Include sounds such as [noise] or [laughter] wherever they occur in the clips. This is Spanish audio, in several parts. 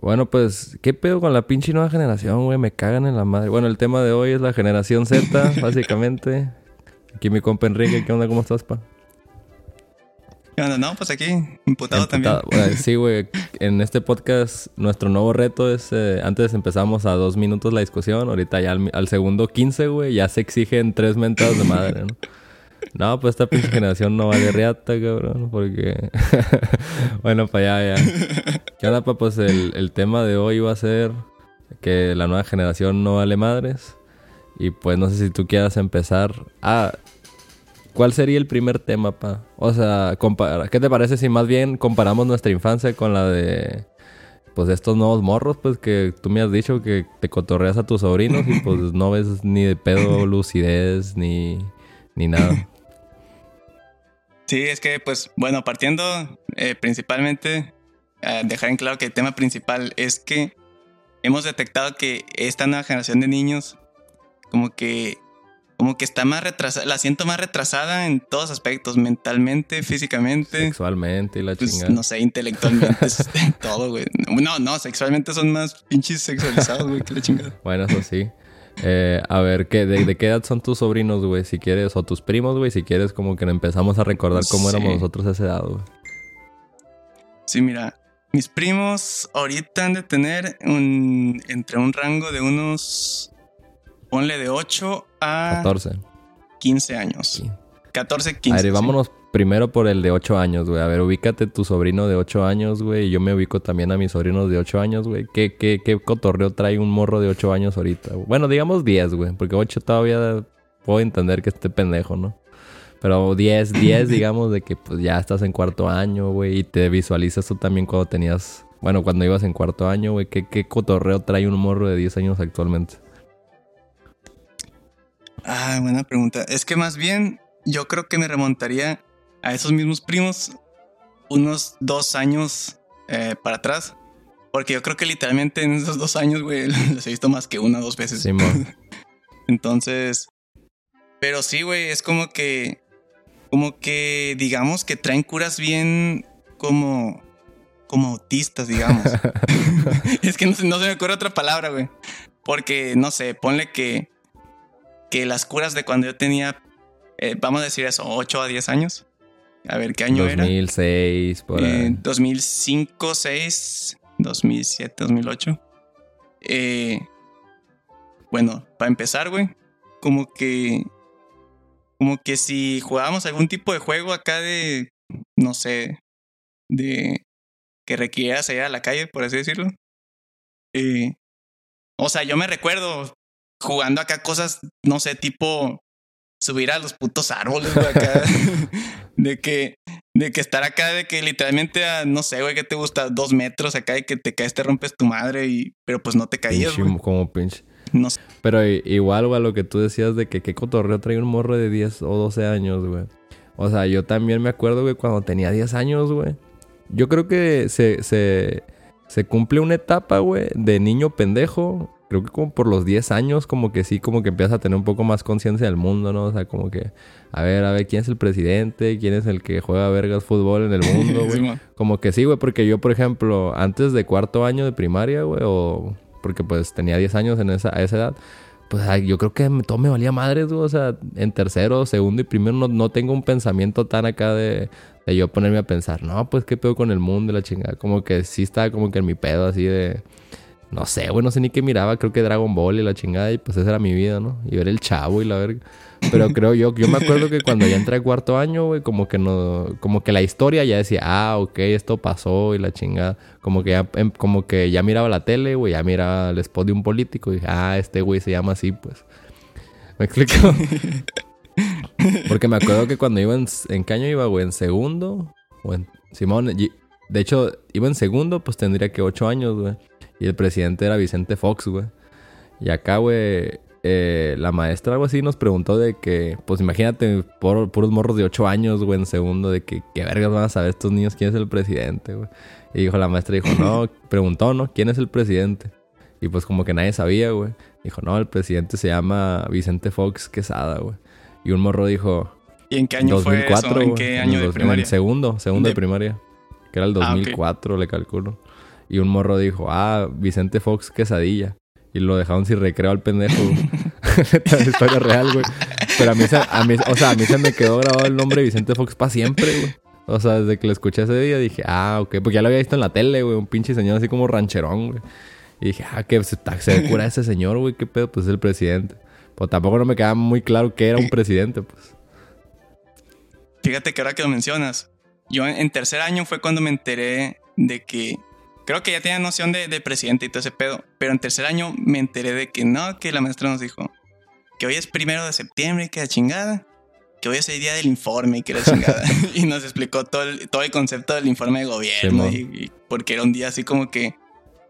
Bueno, pues, ¿qué pedo con la pinche nueva generación, güey? Me cagan en la madre. Bueno, el tema de hoy es la generación Z, [laughs] básicamente. Aquí mi compa Enrique, ¿qué onda? ¿Cómo estás, pa? ¿Qué onda? No, pues aquí, imputado, también. [laughs] sí, güey. En este podcast, nuestro nuevo reto es... Eh, antes empezamos a dos minutos la discusión. Ahorita ya al, segundo 15, güey, ya se exigen tres mentadas de madre, ¿no? No, pues esta pinche generación no vale riata, cabrón, porque... [laughs] bueno, para allá, ya. ¿Qué onda, pa? Pues el, el tema de hoy va a ser que la nueva generación no vale madres. Y pues no sé si tú quieras empezar. Ah, ¿cuál sería el primer tema, pa? O sea, ¿qué te parece si más bien comparamos nuestra infancia con la de pues estos nuevos morros, pues que tú me has dicho que te cotorreas a tus sobrinos y pues no ves ni de pedo lucidez ni, ni nada. Sí, es que pues bueno, partiendo eh, principalmente, dejar en claro que el tema principal es que hemos detectado que esta nueva generación de niños como que como que está más retrasada, la siento más retrasada en todos aspectos, mentalmente, físicamente. Sexualmente y la pues, chingada. No sé, intelectualmente, [laughs] todo, güey. No, no, sexualmente son más pinches sexualizados, güey, que la chingada. Bueno, eso sí. Eh, a ver, ¿qué, de, qué edad son tus sobrinos, güey? Si quieres, o tus primos, güey, si quieres, como que empezamos a recordar cómo éramos nosotros a esa edad, güey. Sí, mira, mis primos ahorita han de tener un, entre un rango de unos Ponle de 8 a 14. 15 años. 14, 15. A ver, vámonos primero por el de 8 años, güey. A ver, ubícate tu sobrino de 8 años, güey. Y yo me ubico también a mis sobrinos de 8 años, güey. ¿Qué, qué, ¿Qué cotorreo trae un morro de 8 años ahorita? Bueno, digamos 10, güey. Porque 8 todavía puedo entender que esté pendejo, ¿no? Pero 10, 10, [laughs] digamos, de que pues ya estás en cuarto año, güey. Y te visualizas tú también cuando tenías... Bueno, cuando ibas en cuarto año, güey. ¿Qué, ¿Qué cotorreo trae un morro de 10 años actualmente? Ah, buena pregunta. Es que más bien yo creo que me remontaría a esos mismos primos unos dos años eh, para atrás. Porque yo creo que literalmente en esos dos años, güey, [laughs] los he visto más que una o dos veces. Sí, [laughs] Entonces, pero sí, güey, es como que, como que, digamos que traen curas bien como, como autistas, digamos. [laughs] es que no, no se me ocurre otra palabra, güey. Porque, no sé, ponle que que las curas de cuando yo tenía, eh, vamos a decir eso, 8 a 10 años. A ver, ¿qué año era? 2006, por ahí. 2005, 2006, 2007, 2008. bueno, para empezar, güey, como que, como que si jugábamos algún tipo de juego acá de, no sé, de que requiera salir a la calle, por así decirlo. Eh, o sea, yo me recuerdo jugando acá cosas, no sé, tipo subir a los putos árboles, güey, acá. [laughs] de que, de que estar acá, de que literalmente a, no sé, güey, que te gusta dos metros acá y que te caes, te rompes tu madre y, pero pues no te caías, güey. Como pinche. No sé. Pero igual, güey, a lo que tú decías de que qué cotorreo trae un morro de 10 o 12 años, güey. O sea, yo también me acuerdo, güey, cuando tenía 10 años, güey. Yo creo que se, se, se cumple una etapa, güey, de niño pendejo creo que como por los 10 años, como que sí, como que empiezas a tener un poco más conciencia del mundo, ¿no? O sea, como que, a ver, a ver, ¿quién es el presidente? ¿Quién es el que juega vergas fútbol en el [laughs] mundo, güey? como que sí, güey, porque yo, por ejemplo, antes de cuarto año de primaria, güey, o porque pues tenía 10 años en esa, a esa edad, pues yo creo que todo me valía madres, güey. O sea, en tercero, segundo y primero no, no tengo un pensamiento tan acá de, de yo ponerme a pensar, no, pues qué pedo con el mundo y la chingada. Como que sí estaba como que en mi pedo así de no sé, güey, no sé ni qué miraba, creo que Dragon Ball y la chingada, y pues esa era mi vida, ¿no? Y ver el chavo y la verga. Pero [laughs] creo yo, yo me acuerdo que cuando ya entré a cuarto año, güey, como que no, como que la historia ya decía, ah, ok, esto pasó y la chingada. Como que ya, em, como que ya miraba la tele, güey, ya miraba el spot de un político y dije, ah, este güey se llama así, pues. ¿Me explico? [laughs] Porque me acuerdo que cuando iba en, ¿en qué año iba, güey? En segundo, o en Simón, de hecho, iba en segundo, pues tendría que ocho años, güey. Y el presidente era Vicente Fox, güey. Y acá, güey, eh, la maestra, algo así, nos preguntó de que, pues imagínate, por, puros morros de 8 años, güey, en segundo, de que, ¿qué vergas van a saber estos niños quién es el presidente, güey? Y dijo la maestra, dijo, no, [laughs] preguntó, ¿no? ¿Quién es el presidente? Y pues como que nadie sabía, güey. Dijo, no, el presidente se llama Vicente Fox Quesada, güey. Y un morro dijo... ¿Y en qué año 2004, fue eso? ¿En qué año de primaria? En segundo, segundo de, primaria. Que era el 2004, ah, le calculo. Y un morro dijo, ah, Vicente Fox quesadilla. Y lo dejaron sin recreo al pendejo. [laughs] historia real, güey. Pero a mí, a mí, o sea, a mí se me quedó grabado el nombre Vicente Fox para siempre, güey. O sea, desde que lo escuché ese día dije, ah, ok, porque ya lo había visto en la tele, güey, un pinche señor así como rancherón, güey. Y dije, ah, que se, se cura ese señor, güey, qué pedo, pues es el presidente. Pues tampoco no me quedaba muy claro que era un presidente, pues. Fíjate que ahora que lo mencionas, yo en tercer año fue cuando me enteré de que creo que ya tenía noción de, de, presidente y todo ese pedo, pero en tercer año me enteré de que no, que la maestra nos dijo que hoy es primero de septiembre y que la chingada, que hoy es el día del informe y que la chingada. [laughs] y nos explicó todo el, todo el concepto del informe de gobierno y, porque era un día así como que,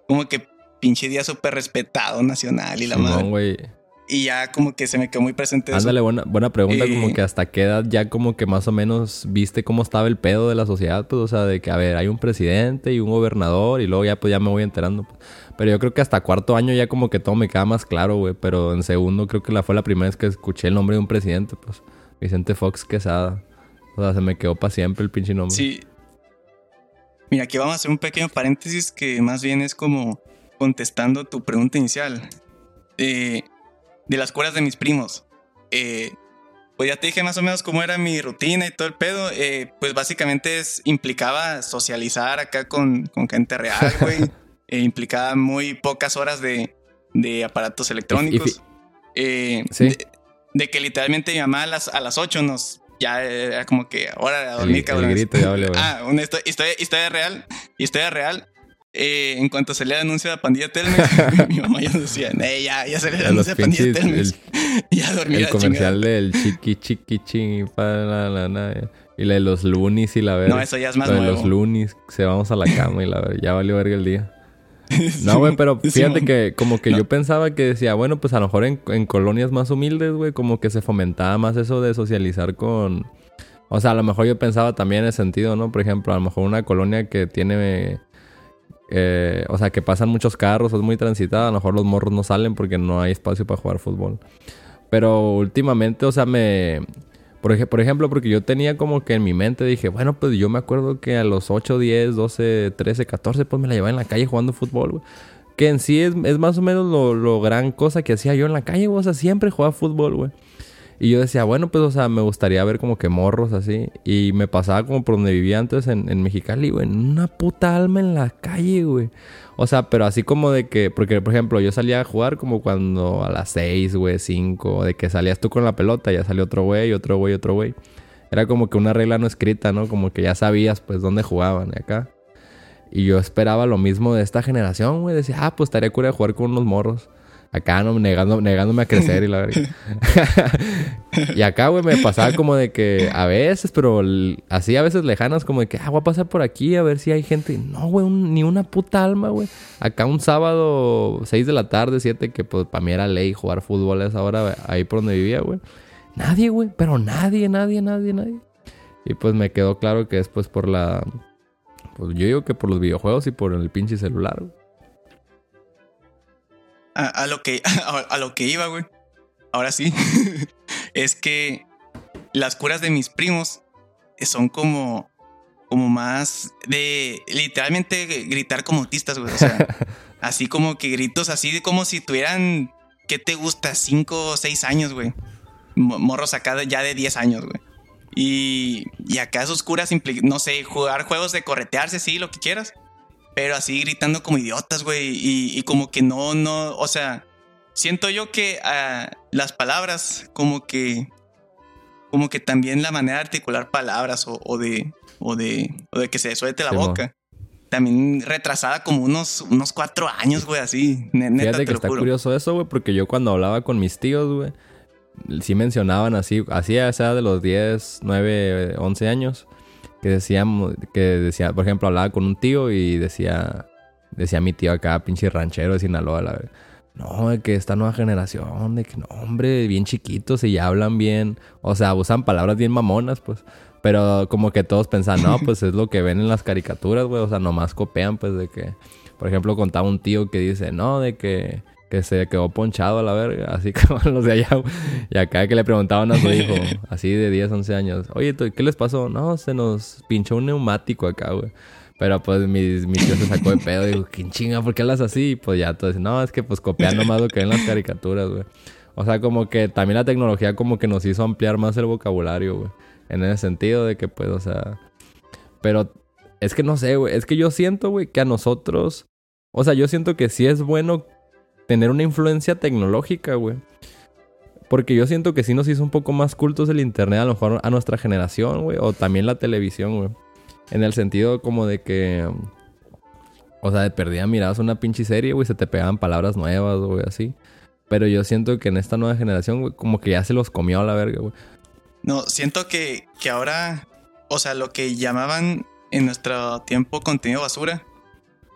como que pinche día súper respetado nacional y la madre. Y ya como que se me quedó muy presente. Ándale, buena, buena pregunta, como que hasta qué edad ya como que más o menos viste cómo estaba el pedo de la sociedad, pues, o sea, de que, a ver, hay un presidente y un gobernador y luego ya pues ya me voy enterando. Pues. Pero yo creo que hasta cuarto año ya como que todo me queda más claro, güey, pero en segundo creo que la fue la primera vez que escuché el nombre de un presidente, pues, Vicente Fox Quesada. O sea, se me quedó para siempre el pinche nombre. Sí. Mira, aquí vamos a hacer un pequeño paréntesis que más bien es como contestando tu pregunta inicial. Eh, de las curas de mis primos. Eh, pues ya te dije más o menos cómo era mi rutina y todo el pedo. Eh, pues básicamente es, implicaba socializar acá con, con gente real, güey. [laughs] Eh, implicaba muy pocas horas de, de aparatos electrónicos. ¿Sí? de, que literalmente mi mamá a las, a las 8 nos... Ya era como que hora de dormir, cabrón. Ah, una historia, historia, historia real. Historia real. Eh, en cuanto se le anuncio a la pandilla Telmex, [laughs] mi mamá ya decía, eh, ya, ya se le anuncio a [laughs] la pandilla Telmex. ya dormía El comercial del chiqui chiqui chiqui para la, la, y la de los lunis y la verdad. No, eso ya es más la de los lunis, se vamos a la cama y la verdad, ya valió verga el día. [laughs] No, güey, pero fíjate que como que yo pensaba que decía, bueno, pues a lo mejor en, en colonias más humildes, güey, como que se fomentaba más eso de socializar con... O sea, a lo mejor yo pensaba también en ese sentido, ¿no? Por ejemplo, a lo mejor una colonia que tiene eh, o sea, que pasan muchos carros, es muy transitada. A lo mejor los morros no salen porque no hay espacio para jugar fútbol. Pero últimamente, o sea, me... Por, ejemplo, porque yo tenía como que en mi mente dije, bueno, pues yo me acuerdo que a los 8, 10, 12, 13, 14, pues me la llevaba en la calle jugando fútbol, güey. Que en sí es, es más o menos lo, lo, gran cosa que hacía yo en la calle, güey. O sea, siempre jugaba fútbol, güey. Y yo decía, bueno, pues, o sea, me gustaría ver como que morros así. Y me pasaba como por donde vivía antes en, en Mexicali, güey. Una puta alma en la calle, güey. O sea, pero así como de que, porque por ejemplo, yo salía a jugar como cuando a las seis, güey, cinco, de que salías tú con la pelota, ya salió otro güey, otro güey, otro güey. Era como que una regla no escrita, ¿no? Como que ya sabías, pues, dónde jugaban, de acá. Y yo esperaba lo mismo de esta generación, güey. Decía, ah, pues estaría cura de jugar con unos morros. Acá no, negando, negándome a crecer y la verdad. [laughs] y acá, güey, me pasaba como de que a veces, pero así a veces lejanas, como de que, ah, voy a pasar por aquí a ver si hay gente. No, güey, ni una puta alma, güey. Acá un sábado, 6 de la tarde, 7, que pues para mí era ley jugar fútbol a esa hora, ahí por donde vivía, güey. Nadie, güey, pero nadie, nadie, nadie, nadie. Y pues me quedó claro que después por la. Pues yo digo que por los videojuegos y por el pinche celular, güey a, lo que, [laughs] a, lo que iba, güey. Ahora sí. [laughs] es que las curas de mis primos son como, como más de literalmente gritar como autistas, güey. O sea, [laughs] así como que gritos así como si tuvieran, ¿qué te gusta? Cinco o seis años, güey. Morros acá ya de 10 años, güey. Y, y acá esos curas no sé, jugar juegos de corretearse, sí, lo que quieras pero así gritando como idiotas, güey, y, como que no, no, o sea, siento yo que ah, las palabras, como que, como que también la manera de articular palabras o, de, o de, o de que se suelte la boca. También retrasada como unos, unos cuatro años, güey, así. Neta, Fíjate que está curioso eso, güey, porque yo cuando hablaba con mis tíos, güey, sí mencionaban así, así a esa edad de los 10, 9, 11 años, que decíamos, que decía, por ejemplo, hablaba con un tío y decía, decía mi tío acá, pinche ranchero de Sinaloa, la verdad. No, de que esta nueva generación, de que no, hombre, bien chiquitos y ya hablan bien. O sea, usan palabras bien mamonas, pues. Pero como que todos pensan, no, [laughs] pues es lo que ven en las caricaturas, güey. O sea, nomás copian, pues, de que. Por ejemplo, contaba un tío que dice, no, de que que se quedó ponchado a la verga, así [laughs] como los de allá. Y acá que le preguntaban a su hijo, [laughs] así de 10, 11 años, oye, ¿qué les pasó? No, se nos pinchó un neumático acá, güey. Pero pues mi, mi tío se sacó de pedo y digo, ¿quién chinga? ¿Por qué hablas así? Y pues ya todo no, es que pues copiando más lo que ven las caricaturas, güey. O sea, como que también la tecnología como que nos hizo ampliar más el vocabulario, güey. En ese sentido de que pues, o sea... Pero es que no sé, güey. Es que yo siento, güey, que a nosotros... O sea, yo siento que sí es bueno tener una influencia tecnológica, güey. Porque yo siento que sí nos hizo un poco más cultos el internet, a lo mejor a nuestra generación, güey. O también la televisión, güey. En el sentido como de que. O sea, de perdida mirabas una pinche serie, güey, se te pegaban palabras nuevas, güey, así. Pero yo siento que en esta nueva generación, güey, como que ya se los comió a la verga, güey. No, siento que, que ahora, o sea, lo que llamaban en nuestro tiempo contenido basura,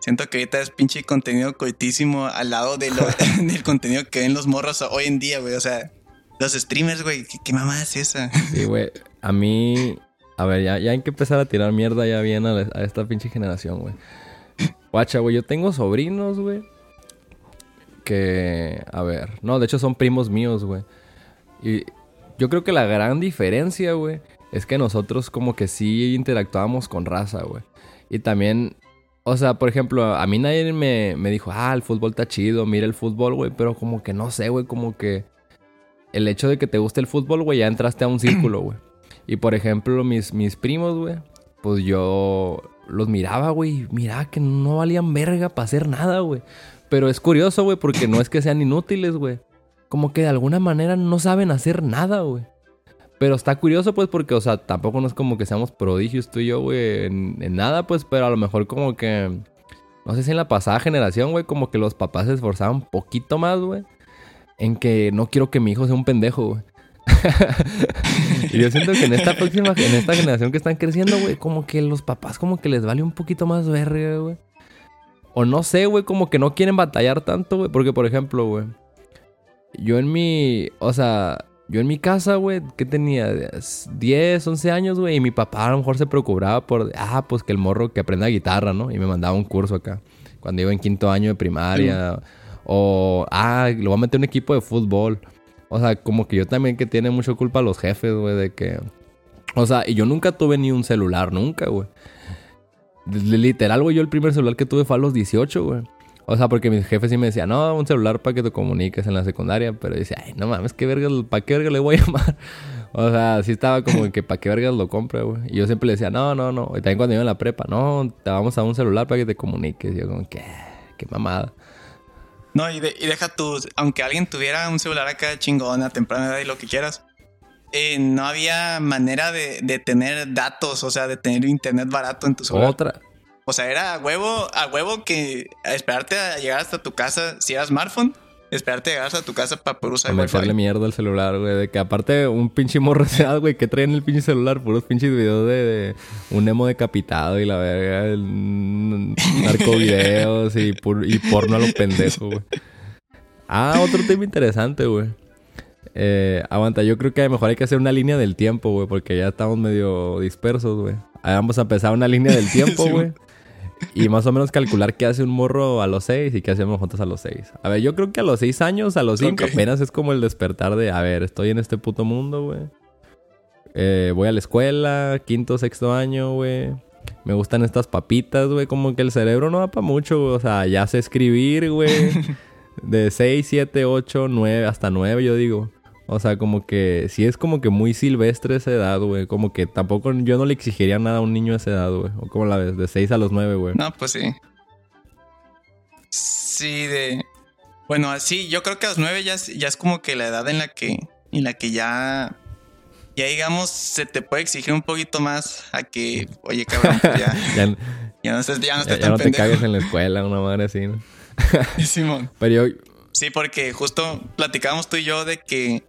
siento que ahorita es pinche contenido coitísimo al lado de lo, [laughs] [laughs] del contenido que ven los morros hoy en día, güey. O sea, los streamers, güey, ¿qué, qué mamá es esa? Sí, güey. A mí, a ver, ya, ya hay que empezar a tirar mierda ya bien a, esta pinche generación, güey. Guacha, güey, yo tengo sobrinos, güey. Que, a ver, no, de hecho son primos míos, güey. Y yo creo que la gran diferencia, güey, es que nosotros como que sí interactuábamos con raza, güey. Y también, o sea, por ejemplo, a mí nadie me, me dijo, ah, el fútbol está chido, mira el fútbol, güey. Pero como que no sé, güey, como que el hecho de que te guste el fútbol, güey, ya entraste a un círculo, güey. Y por ejemplo, mis, mis primos, güey, pues yo los miraba, güey. Miraba que no valían verga para hacer nada, güey. Pero es curioso, güey, porque no es que sean inútiles, güey. Como que de alguna manera no saben hacer nada, güey. Pero está curioso, pues, porque, o sea, tampoco no es como que seamos prodigios tú y yo, güey, en, nada, pues, pero a lo mejor como que. No sé si en la pasada generación, güey, como que los papás se esforzaban un poquito más, güey. En que no quiero que mi hijo sea un pendejo, güey. [laughs] y yo siento que en esta próxima, en esta generación que están creciendo, güey, como que los papás como que les vale un poquito más verga, güey. O no sé, güey, como que no quieren batallar tanto, güey. Porque, por ejemplo, güey, yo en mi, o sea, yo en mi casa, güey, que tenía 10, 11 años, güey, y mi papá a lo mejor se preocupaba por, ah, pues que el morro que aprenda guitarra, ¿no? Y me mandaba un curso acá, cuando iba en quinto año de primaria. O, ah, lo voy a meter un equipo de fútbol. O sea, como que yo también que tiene mucha culpa a los jefes, güey, de que... O sea, y yo nunca tuve ni un celular, nunca, güey. Literal, güey, yo el primer celular que tuve fue a los 18, güey. O sea, porque mis jefes sí me decían, no, un celular para que te comuniques en la secundaria. Pero dice, ay, no mames, ¿qué vergas, ¿para qué vergas le voy a llamar? [laughs] O sea, sí estaba como que para qué vergas lo compre, güey. Y yo siempre le decía, no, no, no. Y también cuando iba en la prepa, no, te vamos a un celular para que te comuniques. Y yo como, ¿qué? ¿Qué mamada? No, y, deja tu. Aunque alguien tuviera un celular acá chingón a temprana edad y lo que quieras, eh, no había manera de, de, tener datos, o sea, de tener internet barato en tu celular. Otra. O sea, era a huevo, a huevo que esperarte a llegar hasta tu casa si era smartphone esperarte a llegar a tu casa para poder usar el meterle mierda al celular, güey. De que aparte un pinche morro güey, que traen el pinche celular, puros pinches videos de, un emo decapitado y la verga, el, narco videos y, y porno a lo pendejo, güey. Ah, otro tema interesante, güey. Eh, aguanta, yo creo que a lo mejor hay que hacer una línea del tiempo, güey, porque ya estamos medio dispersos, güey. Vamos a empezar una línea del [laughs] tiempo, güey y más o menos calcular qué hace un morro a los seis y qué hacemos nosotros a los seis. A ver, yo creo que a los seis años, a los cinco, apenas es como el despertar de, a ver, estoy en este puto mundo, güey. Eh, voy a la escuela, quinto, sexto año, güey. Me gustan estas papitas, güey. Como que el cerebro no va para mucho, güey. O sea, ya sé escribir, güey. [laughs] De seis, siete, ocho, nueve, hasta nueve, yo digo. O sea, como que sí es como que muy silvestre esa edad, güey. Como que tampoco yo no le exigiría nada a un niño a esa edad, güey. O como la ves, de 6 a los 9, güey. No, pues sí. Sí, de... Bueno, así, yo creo que a los 9 ya, ya es como que la edad en la que, en la que ya, ya digamos, se te puede exigir un poquito más a que, oye, cabrón, pues ya, [laughs] ya, no estés, ya no, estés ya, no te cagues en la escuela, una madre así, ¿no? [laughs] Simón. Pero yo... Sí, porque justo platicábamos tú y yo de que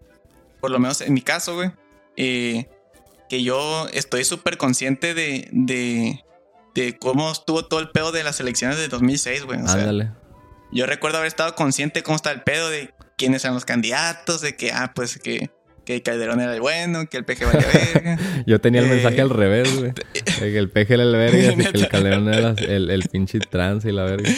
por lo menos en mi caso, güey, eh, que yo estoy súper consciente de, de, de, cómo estuvo todo el pedo de las elecciones de 2006, güey. O sea, yo recuerdo haber estado consciente de cómo está el pedo de quiénes eran los candidatos, de que, ah, pues que que Calderón era el bueno, que el peje valía [laughs] verga. Yo tenía el mensaje al revés, güey. Que el peje era el verga [laughs] y que el Calderón era el, el pinche trans y la verga.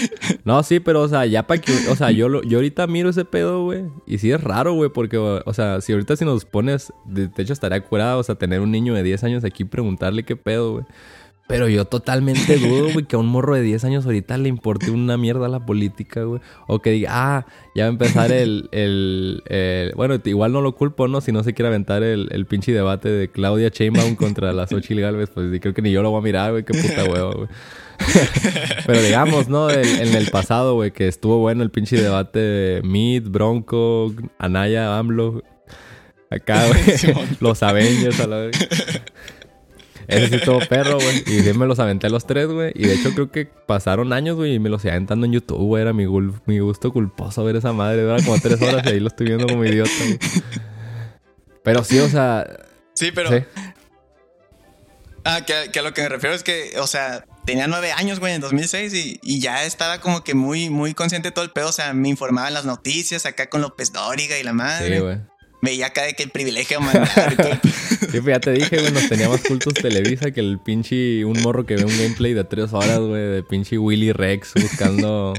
No, sí, pero, o sea, ya para que... O sea, yo, yo ahorita miro ese pedo, güey. Y sí es raro, güey, porque, o sea, si ahorita si nos pones... De, hecho, estaría curado, o sea, tener un niño de 10 años aquí y preguntarle qué pedo, güey. Pero yo totalmente [laughs] dudo, güey, que a un morro de 10 años ahorita le importe una mierda la política, güey. O que diga, ah, ya va a empezar el, el, Bueno, igual no lo culpo, ¿no? Si no se quiere aventar el, el pinche debate de Claudia Sheinbaum contra las Xochitl Galvez, pues creo que ni yo lo voy a mirar, güey. Qué puta hueva, güey. [laughs] Pero digamos, ¿no? en el pasado, güey, que estuvo bueno el pinche debate de Mead, Bronco, Anaya, AMLO. Acá, güey. [laughs] los Avengers a la vez. Ese sí todo perro, güey. Y de me los aventé los tres, güey. Y de hecho creo que pasaron años, güey, y me los iba aventando en YouTube, güey. Era mi, mi gusto culposo ver esa madre. Era como tres horas y ahí lo estoy viendo como idiota, güey. Pero sí, o sea... Sí, pero... Ah, que, a lo que me refiero es que, o sea, tenía nueve años, güey, en 2006 y, y, ya estaba como que muy, muy consciente de todo el pedo. O sea, me informaba en las noticias acá con López Dóriga y la madre. Sí, güey veía acá de que el privilegio mandar [laughs] sí, pues ya te dije, güey, nos teníamos cultos Televisa que el pinche, un morro que ve un gameplay de tres horas, güey, de pinche Willy Rex buscando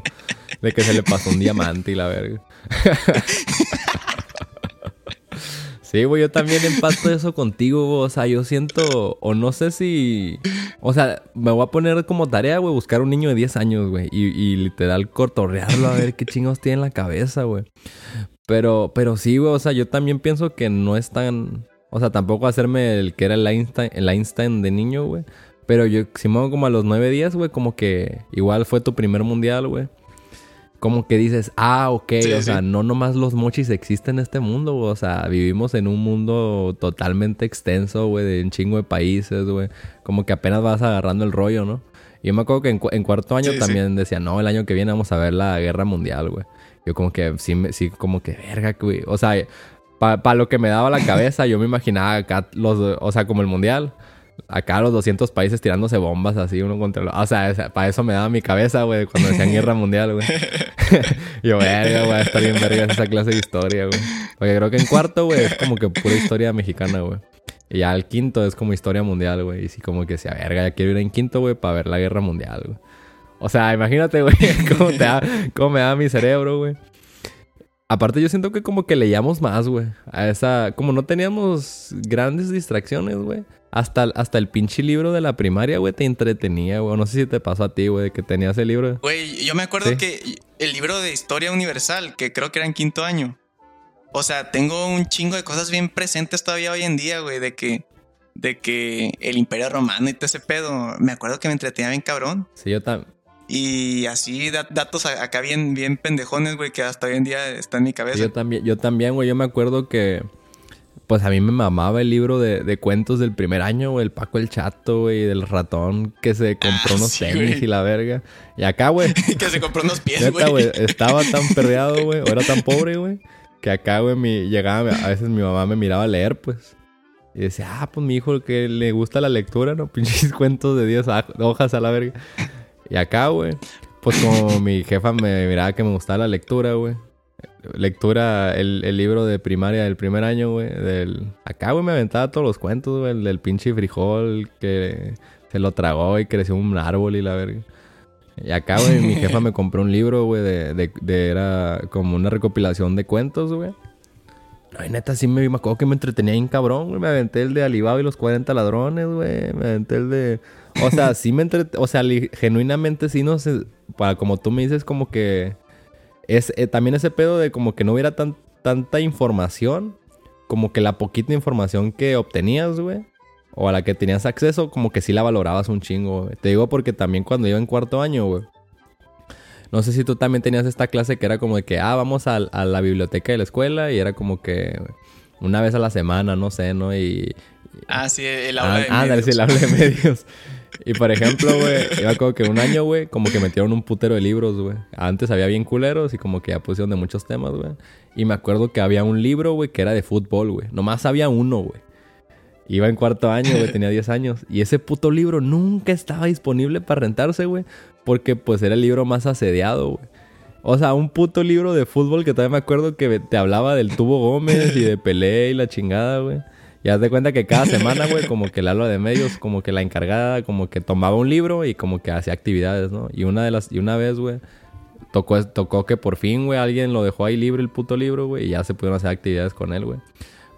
de que se le pasó un diamante y la verga. [laughs] Sí, güey, yo también empato eso contigo, güey. O sea, yo siento, o no sé si. O sea, me voy a poner como tarea, güey, buscar un niño de 10 años, güey. Y, y literal cortorrearlo a ver qué chingos tiene en la cabeza, güey. Pero, pero sí, güey, o sea, yo también pienso que no es tan. O sea, tampoco hacerme el que era el Einstein, el Einstein de niño, güey. Pero yo, si me hago como a los 9 días, güey, como que igual fue tu primer mundial, güey. Como que dices, ah, ok, o sea, no nomás los mochis existen en este mundo, güey. O sea, vivimos en un mundo totalmente extenso, güey, de un chingo de países, güey. Como que apenas vas agarrando el rollo, ¿no? Yo me acuerdo que en, cuarto año también decía, no, el año que viene vamos a ver la guerra mundial, güey. Yo como que sí, sí como que verga, güey. O sea, para lo que me daba la cabeza, yo me imaginaba acá los, o sea, como el mundial. Acá los 200 países tirándose bombas así uno contra el otro. O sea, para eso me daba mi cabeza, güey, cuando decían guerra mundial, güey. [laughs] yo, verga, güey, está bien verga esa clase de historia, güey. Porque creo que en cuarto, güey, es como que pura historia mexicana, güey. Y ya el quinto es como historia mundial, güey. Y sí, como que sea, verga, ya quiero ir en quinto, güey, para ver la guerra mundial, güey. O sea, imagínate, güey, [laughs] cómo, cómo me da mi cerebro, güey. Aparte, yo siento que como que leíamos más, güey. A esa. Como no teníamos grandes distracciones, güey. Hasta, hasta el pinche libro de la primaria, güey, te entretenía, güey. No sé si te pasó a ti, güey, que tenías el libro. Güey, yo me acuerdo que el libro de Historia Universal, que creo que era en quinto año. O sea, tengo un chingo de cosas bien presentes todavía hoy en día, güey, de que de que el Imperio Romano y todo ese pedo, me acuerdo que me entretenía bien cabrón. Sí, yo también. Y así datos acá bien, bien pendejones, güey, que hasta hoy en día está en mi cabeza. Yo también, yo también, güey, yo me acuerdo que... Pues a mí me mamaba el libro de, cuentos del primer año, güey. El Paco el Chato, güey. Del ratón que se compró ah, unos tenis y la verga. Y acá, güey. [laughs] que se compró unos pies, güey. Estaba tan perreado, güey. O era tan pobre, güey. Que acá, güey, mi, llegaba... A veces mi mamá me miraba a leer, pues. Y decía, ah, pues mi hijo que le gusta la lectura, ¿no? [laughs] Pinches cuentos de 10 hojas a la verga. Y acá, güey, pues como [laughs] mi jefa me miraba que me gustaba la lectura, güey. Lectura, el, libro de primaria del primer año, güey. Del... Acá, güey, me aventaba todos los cuentos, güey. El del pinche frijol que se lo tragó y creció un árbol y la verga. Y acá, güey, mi [laughs] jefa me compró un libro, güey, de, de, Era como una recopilación de cuentos, güey. Ay, neta, sí me, me acuerdo que me entretenía bien cabrón, güey. Me aventé el de Alibaba y los 40 ladrones, güey. Me aventé el de o sea, sí me entre... O sea, genuinamente sí no sé... Para como tú me dices, como que... Es eh, también ese pedo de como que no hubiera tan, tanta información. Como que la poquita información que obtenías, güey. O a la que tenías acceso, como que sí la valorabas un chingo, güey. Te digo porque también cuando iba en cuarto año, güey. No sé si tú también tenías esta clase que era como de que, ah, vamos a, a la biblioteca de la escuela y era como que una vez a la semana, no sé, ¿no? Y... Ah, sí, el aula ah, de ah, medios. sí, el aula de medios. [laughs] Y por ejemplo, güey, yo como que un año, güey, como que metieron un putero de libros, güey. Antes había bien culeros y como que ya pusieron de muchos temas, güey. Y me acuerdo que había un libro, güey, que era de fútbol, güey. Nomás había uno, güey. Iba en cuarto año, güey, tenía 10 años. Y ese puto libro nunca estaba disponible para rentarse, güey. Porque pues era el libro más asediado, güey. O sea, un puto libro de fútbol que todavía me acuerdo que te hablaba del Tubo Gómez y de Pelé y la chingada, güey. Y haz de cuenta que cada semana, güey, como que el alba de medios, como que la encargada, como que tomaba un libro y como que hacía actividades, ¿no? Y una de las, y una vez, güey, tocó, tocó que por fin, güey, alguien lo dejó ahí libre el puto libro, güey, y ya se pudieron hacer actividades con él, güey.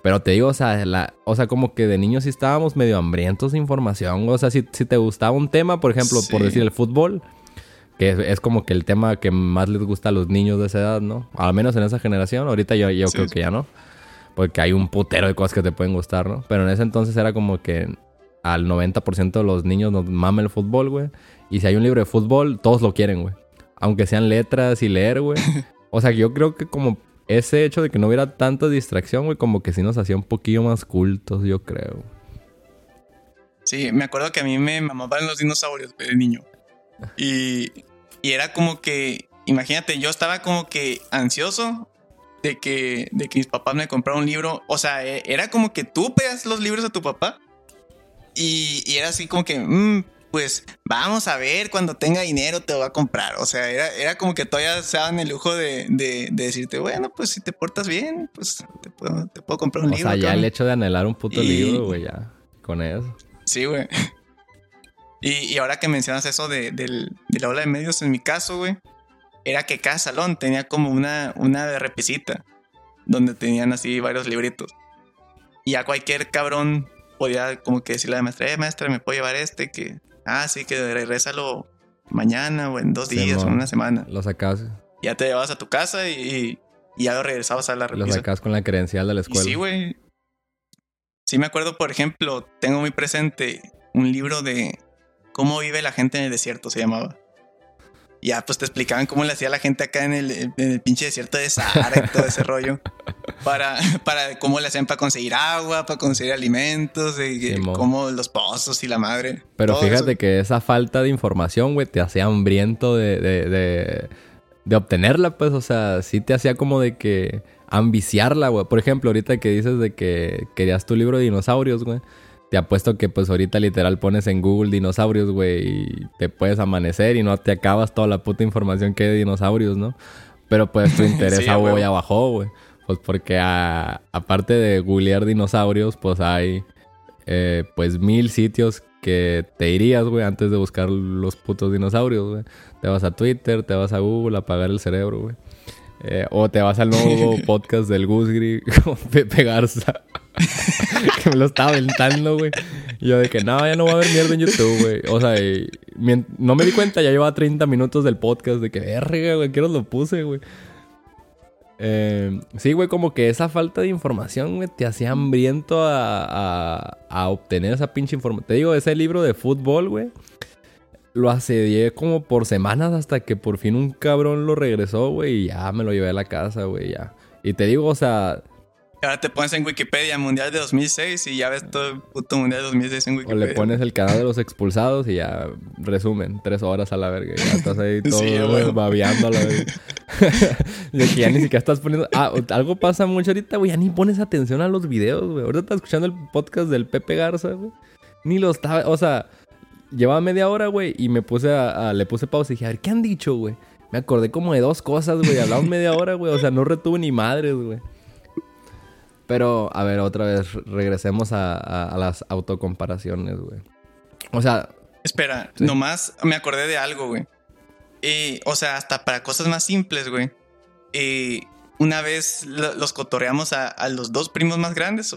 Pero te digo, o sea, la, o sea, como que de niños sí estábamos medio hambrientos de información. O sea, si, si te gustaba un tema, por ejemplo, por decir el fútbol, que es, como que el tema que más les gusta a los niños de esa edad, ¿no? Al menos en esa generación. Ahorita yo, yo creo que ya no. Porque hay un putero de cosas que te pueden gustar, ¿no? Pero en ese entonces era como que al 90% de los niños nos mama el fútbol, güey. Y si hay un libro de fútbol, todos lo quieren, güey. Aunque sean letras y leer, güey. [laughs] O sea, yo creo que como ese hecho de que no hubiera tanta distracción, güey, como que sí nos hacía un poquillo más cultos, yo creo. Sí, me acuerdo que a mí me mamaban los dinosaurios, güey, de niño. Y, y era como que, imagínate, yo estaba como que ansioso de que, de que mis papás me compraran un libro. O sea, e, era como que tú pegas los libros a tu papá. Y, y era así como que, mmm, pues vamos a ver, cuando tenga dinero te lo va a comprar. O sea, era, era como que todavía se daban el lujo de, de, decirte, bueno, pues si te portas bien, pues te puedo, te puedo comprar un libro. O sea, ya el hecho de anhelar un puto libro, güey, ya, con eso. Sí, güey. [laughs] Y, y, ahora que mencionas eso de, del, de la ola de medios, en mi caso, güey, era que cada salón tenía como una, una repisita donde tenían así varios libritos. Y a cualquier cabrón podía como que decirle a la maestra, eh, maestra, ¿me puedo llevar este? Que Ah, sí, que regrésalo mañana o en dos días o en una semana. Lo sacas. Ya te llevabas a tu casa y, ya lo regresabas a la repisa. Lo sacas con la credencial de la escuela. sí, güey. Sí me acuerdo, por ejemplo, tengo muy presente un libro de cómo vive la gente en el desierto, se llamaba ya pues te explicaban cómo le hacía la gente acá en el, en el pinche desierto de Sahara y todo ese rollo. [laughs] Para, para cómo le hacían para conseguir agua, para conseguir alimentos, y, cómo los pozos y la madre. Pero fíjate que esa falta de información, güey, te hacía hambriento de, de, de, de, obtenerla, pues, o sea, sí te hacía como de que ambiciarla, güey. Por ejemplo, ahorita que dices de que querías tu libro de dinosaurios, güey te apuesto que pues ahorita literal pones en Google dinosaurios, güey, y te puedes amanecer y no te acabas toda la puta información que hay de dinosaurios, ¿no? Pero pues tu [laughs] interés a ya bajó, güey. Pues porque aparte de googlear dinosaurios, pues hay eh, pues mil sitios que te irías, güey, antes de buscar los putos dinosaurios, güey. Te vas a Twitter, te vas a Google a apagar el cerebro, güey. Eh, o te vas al nuevo [laughs] podcast del Gusgri [laughs] con Pepe Garza. [laughs] que me lo estaba aventando, güey. Y yo de que no, ya no voy a ver mierda en YouTube, güey. O sea, no me di cuenta, ya llevaba 30 minutos del podcast de que verga, güey, quiero lo puse, güey. Eh, sí, güey, como que esa falta de información, güey, te hacía hambriento a, a, a obtener esa pinche información. Te digo, ese libro de fútbol, güey lo asedié como por semanas hasta que por fin un cabrón lo regresó, güey, y ya me lo llevé a la casa, güey, ya. Y te digo, o sea... Ahora te pones en Wikipedia Mundial de 2006 y ya ves todo el puto Mundial de 2006 en Wikipedia. O le pones el canal de los expulsados y ya resumen, tres horas a la verga. Ya estás ahí [laughs] todo babeando a la verga. [laughs] de que ya ni siquiera estás poniendo... Ah, algo pasa mucho ahorita, güey, ya ni pones atención a los videos, güey. Ahorita estás escuchando el podcast del Pepe Garza, güey. Ni lo estaba... O sea llevaba media hora, güey, y me puse a, le puse pausa y dije, a ver, ¿qué han dicho, güey? Me acordé como de dos cosas, güey. Hablaban media hora, güey. O sea, no retuve ni madres, güey. Pero, a ver, otra vez, regresemos a, las autocomparaciones, güey. O sea... Espera, nomás me acordé de algo, güey. o sea, hasta para cosas más simples, güey. una vez los cotorreamos a, los dos primos más grandes,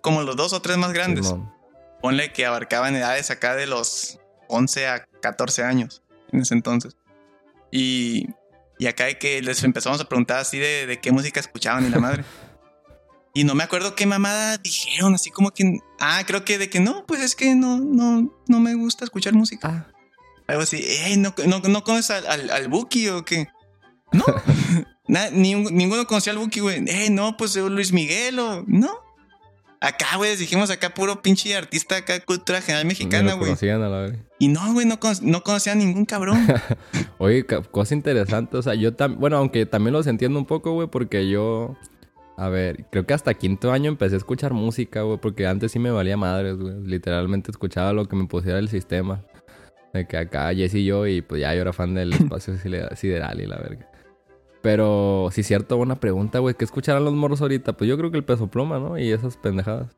como los dos o tres más grandes ponle que abarcaban edades acá de los 11 a 14 años en ese entonces. Y, y acá de que les empezamos a preguntar así de, de qué música escuchaban y la madre. [laughs] Y no me acuerdo qué mamada dijeron, así como que. Ah, creo que de que no, pues es que no, no, no me gusta escuchar música. Ah. Algo así, ¿no, no, no conoces al, al, Buki o qué? No, [laughs] ninguno conocía al Buki, güey. Eh, no, pues Luis Miguel o. No, Acá, güey, dijimos acá puro pinche artista acá, cultura general mexicana, güey. Y no, güey, no, no conocía a ningún cabrón. [laughs] Oye, cosa interesante, o sea, yo también, bueno, aunque también los entiendo un poco, güey, porque yo, a ver, creo que hasta quinto año empecé a escuchar música, güey, porque antes sí me valía madres, güey. Literalmente escuchaba lo que me pusiera el sistema. De que acá Jess y yo, y pues ya yo era fan del [laughs] espacio sideral y la verga. Pero sí, cierto, buena pregunta, güey. ¿Qué escucharán los morros ahorita? Pues yo creo que el peso pluma, ¿no? Y esas pendejadas.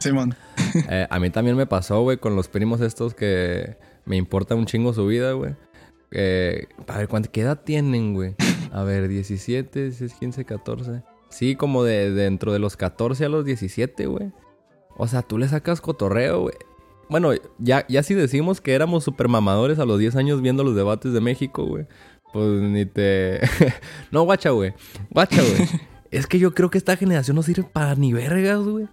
Simón. [laughs] eh, a mí también me pasó, güey, con los primos estos que me importa un chingo su vida, güey. a ver, ¿cuánta, ¿qué edad tienen, güey? A ver, 17, 16, 15, 14. Sí, como de, dentro de los 14 a los 17, güey. O sea, tú le sacas cotorreo, güey. Bueno, ya, ya si decimos que éramos super mamadores a los 10 años viendo los debates de México, güey. Pues ni te... [laughs] no, guacha, güey. Guacha, güey. [laughs] es que yo creo que esta generación no sirve para ni vergas, güey.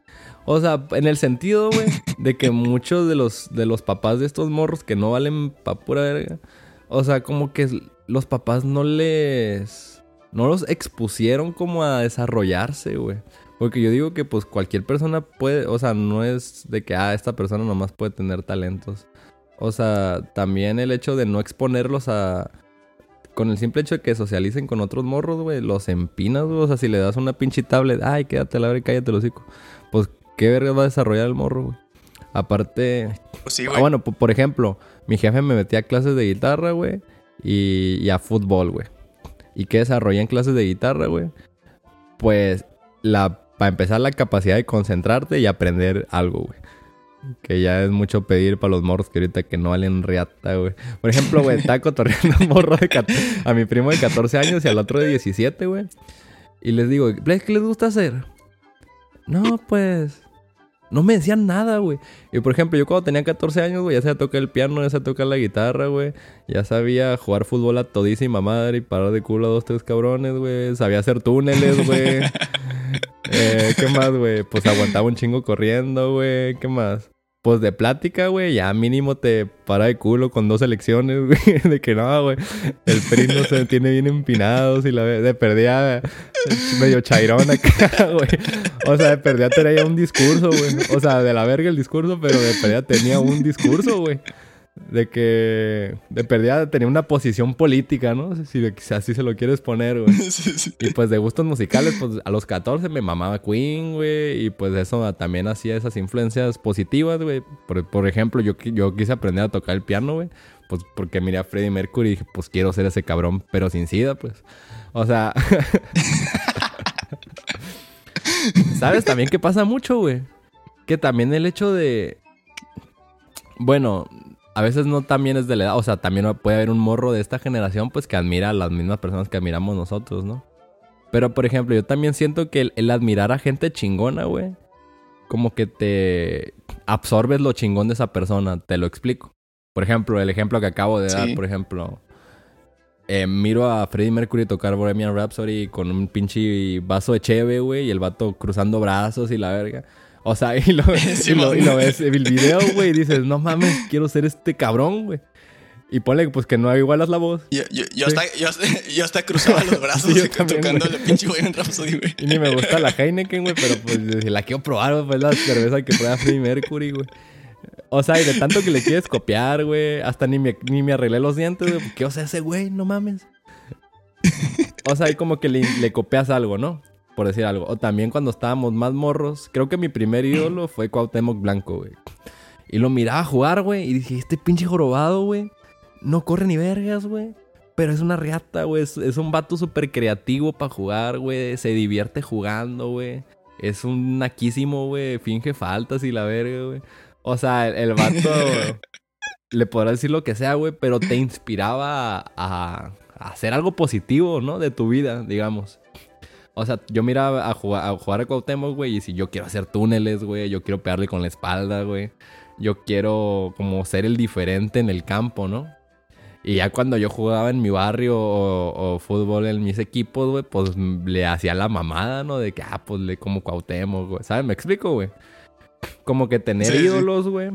O sea, en el sentido, güey, de que muchos de los, de los papás de estos morros que no valen pa' pura verga. O sea, como que los papás no les no los expusieron como a desarrollarse, güey. Porque yo digo que pues cualquier persona puede, o sea, no es de que, ah, esta persona nomás puede tener talentos. O sea, también el hecho de no exponerlos a... Con el simple hecho de que socialicen con otros morros, güey, los empinas, güey. O sea, si le das una pinche tablet, ay, quédate la verga, cállate los hocico. Pues, ¿qué verga va a desarrollar el morro, güey? Aparte... Pues sí, güey. Ah, bueno, por ejemplo, mi jefe me metía a clases de guitarra, güey. Y, y a fútbol, güey y que desarrolla en clases de guitarra, güey, pues la para empezar la capacidad de concentrarte y aprender algo, güey. Que ya es mucho pedir para los morros que ahorita que no valen riata, güey. Por ejemplo, güey, está [laughs] cotorreando un morro de a mi primo de 14 años y al otro de 17, güey. Y les digo, ¿qué les gusta hacer? No, pues no me decían nada, güey. Y por ejemplo, yo cuando tenía 14 años, güey, ya sabía tocar el piano, ya sabía tocar la guitarra, güey. Ya sabía jugar fútbol a todísima madre y parar de culo a dos, tres cabrones, güey. Sabía hacer túneles, güey. [laughs] eh, ¿Qué más, güey? Pues aguantaba un chingo corriendo, güey. ¿Qué más? Pues de plática, güey, ya mínimo te para de culo con dos elecciones, [laughs] güey. De que no, güey. El PRI se tiene bien empinados y la de perdía medio chairón acá, [laughs] güey. O sea, de perdía tenía un discurso, güey. O sea, de la verga el discurso, pero de perdía tenía un discurso, güey de que de perdida tenía una posición política, ¿no? Si, así se lo quieres poner, güey. [laughs] Y pues de gustos musicales, pues a los 14 me mamaba Queen, güey. Y pues eso también hacía esas influencias positivas, güey. Por, ejemplo, yo, yo quise aprender a tocar el piano, güey. Pues porque miré a Freddie Mercury y dije, pues quiero ser ese cabrón, pero sin sida, pues. O sea... [laughs] ¿Sabes también qué pasa mucho, güey? Que también el hecho de... Bueno, a veces no también es de la edad, o sea, también puede haber un morro de esta generación pues que admira a las mismas personas que admiramos nosotros, ¿no? Pero por ejemplo, yo también siento que el, admirar a gente chingona, güey, como que te absorbes lo chingón de esa persona, te lo explico. Por ejemplo, el ejemplo que acabo de dar, por ejemplo, eh, miro a Freddie Mercury tocar Bohemian Rhapsody con un pinche vaso de cheve, güey, y el vato cruzando brazos y la verga. O sea, [laughs] [laughs] y lo, y lo, ves el video, güey, y dices, no mames, quiero ser este cabrón, güey. Y ponle pues que no igualas la voz. Yo, yo, yo, hasta, yo, [laughs] yo hasta cruzaba los brazos sí, tocando el pinche güey en Rhapsody, güey. Y ni me gusta la Heineken, güey, pero pues la quiero probar, güey, pues la cerveza que prueba Freddie Mercury, güey. O sea, y de tanto que le quieres copiar, güey, hasta ni me, ni me arreglé los dientes, güey. ¿Qué o sea ese güey? No mames. O sea, ahí como que le, le copias algo, ¿no? Por decir algo. O también cuando estábamos más morros, creo que mi primer ídolo fue Cuauhtémoc Blanco, güey. Y lo miraba jugar, güey, y dije, este pinche jorobado, güey, no corre ni vergas, güey. Pero es una riata, güey. Es, un vato súper creativo para jugar, güey. Se divierte jugando, güey. Es un naquísimo, güey. Finge faltas y la verga, güey. O sea, el, vato [laughs] le podrá decir lo que sea, güey, pero te inspiraba a, a, hacer algo positivo, ¿no? De tu vida, digamos. O sea, yo miraba a jugar a, jugar a Cuauhtémoc, güey, y si yo quiero hacer túneles, güey, yo quiero pegarle con la espalda, güey. Yo quiero como ser el diferente en el campo, ¿no? Y ya cuando yo jugaba en mi barrio o, fútbol en mis equipos, güey, pues le hacía la mamada, ¿no? De que, ah, pues le como Cuauhtémoc, güey. ¿Sabes? Me explico, güey. Como que tener ídolos, güey.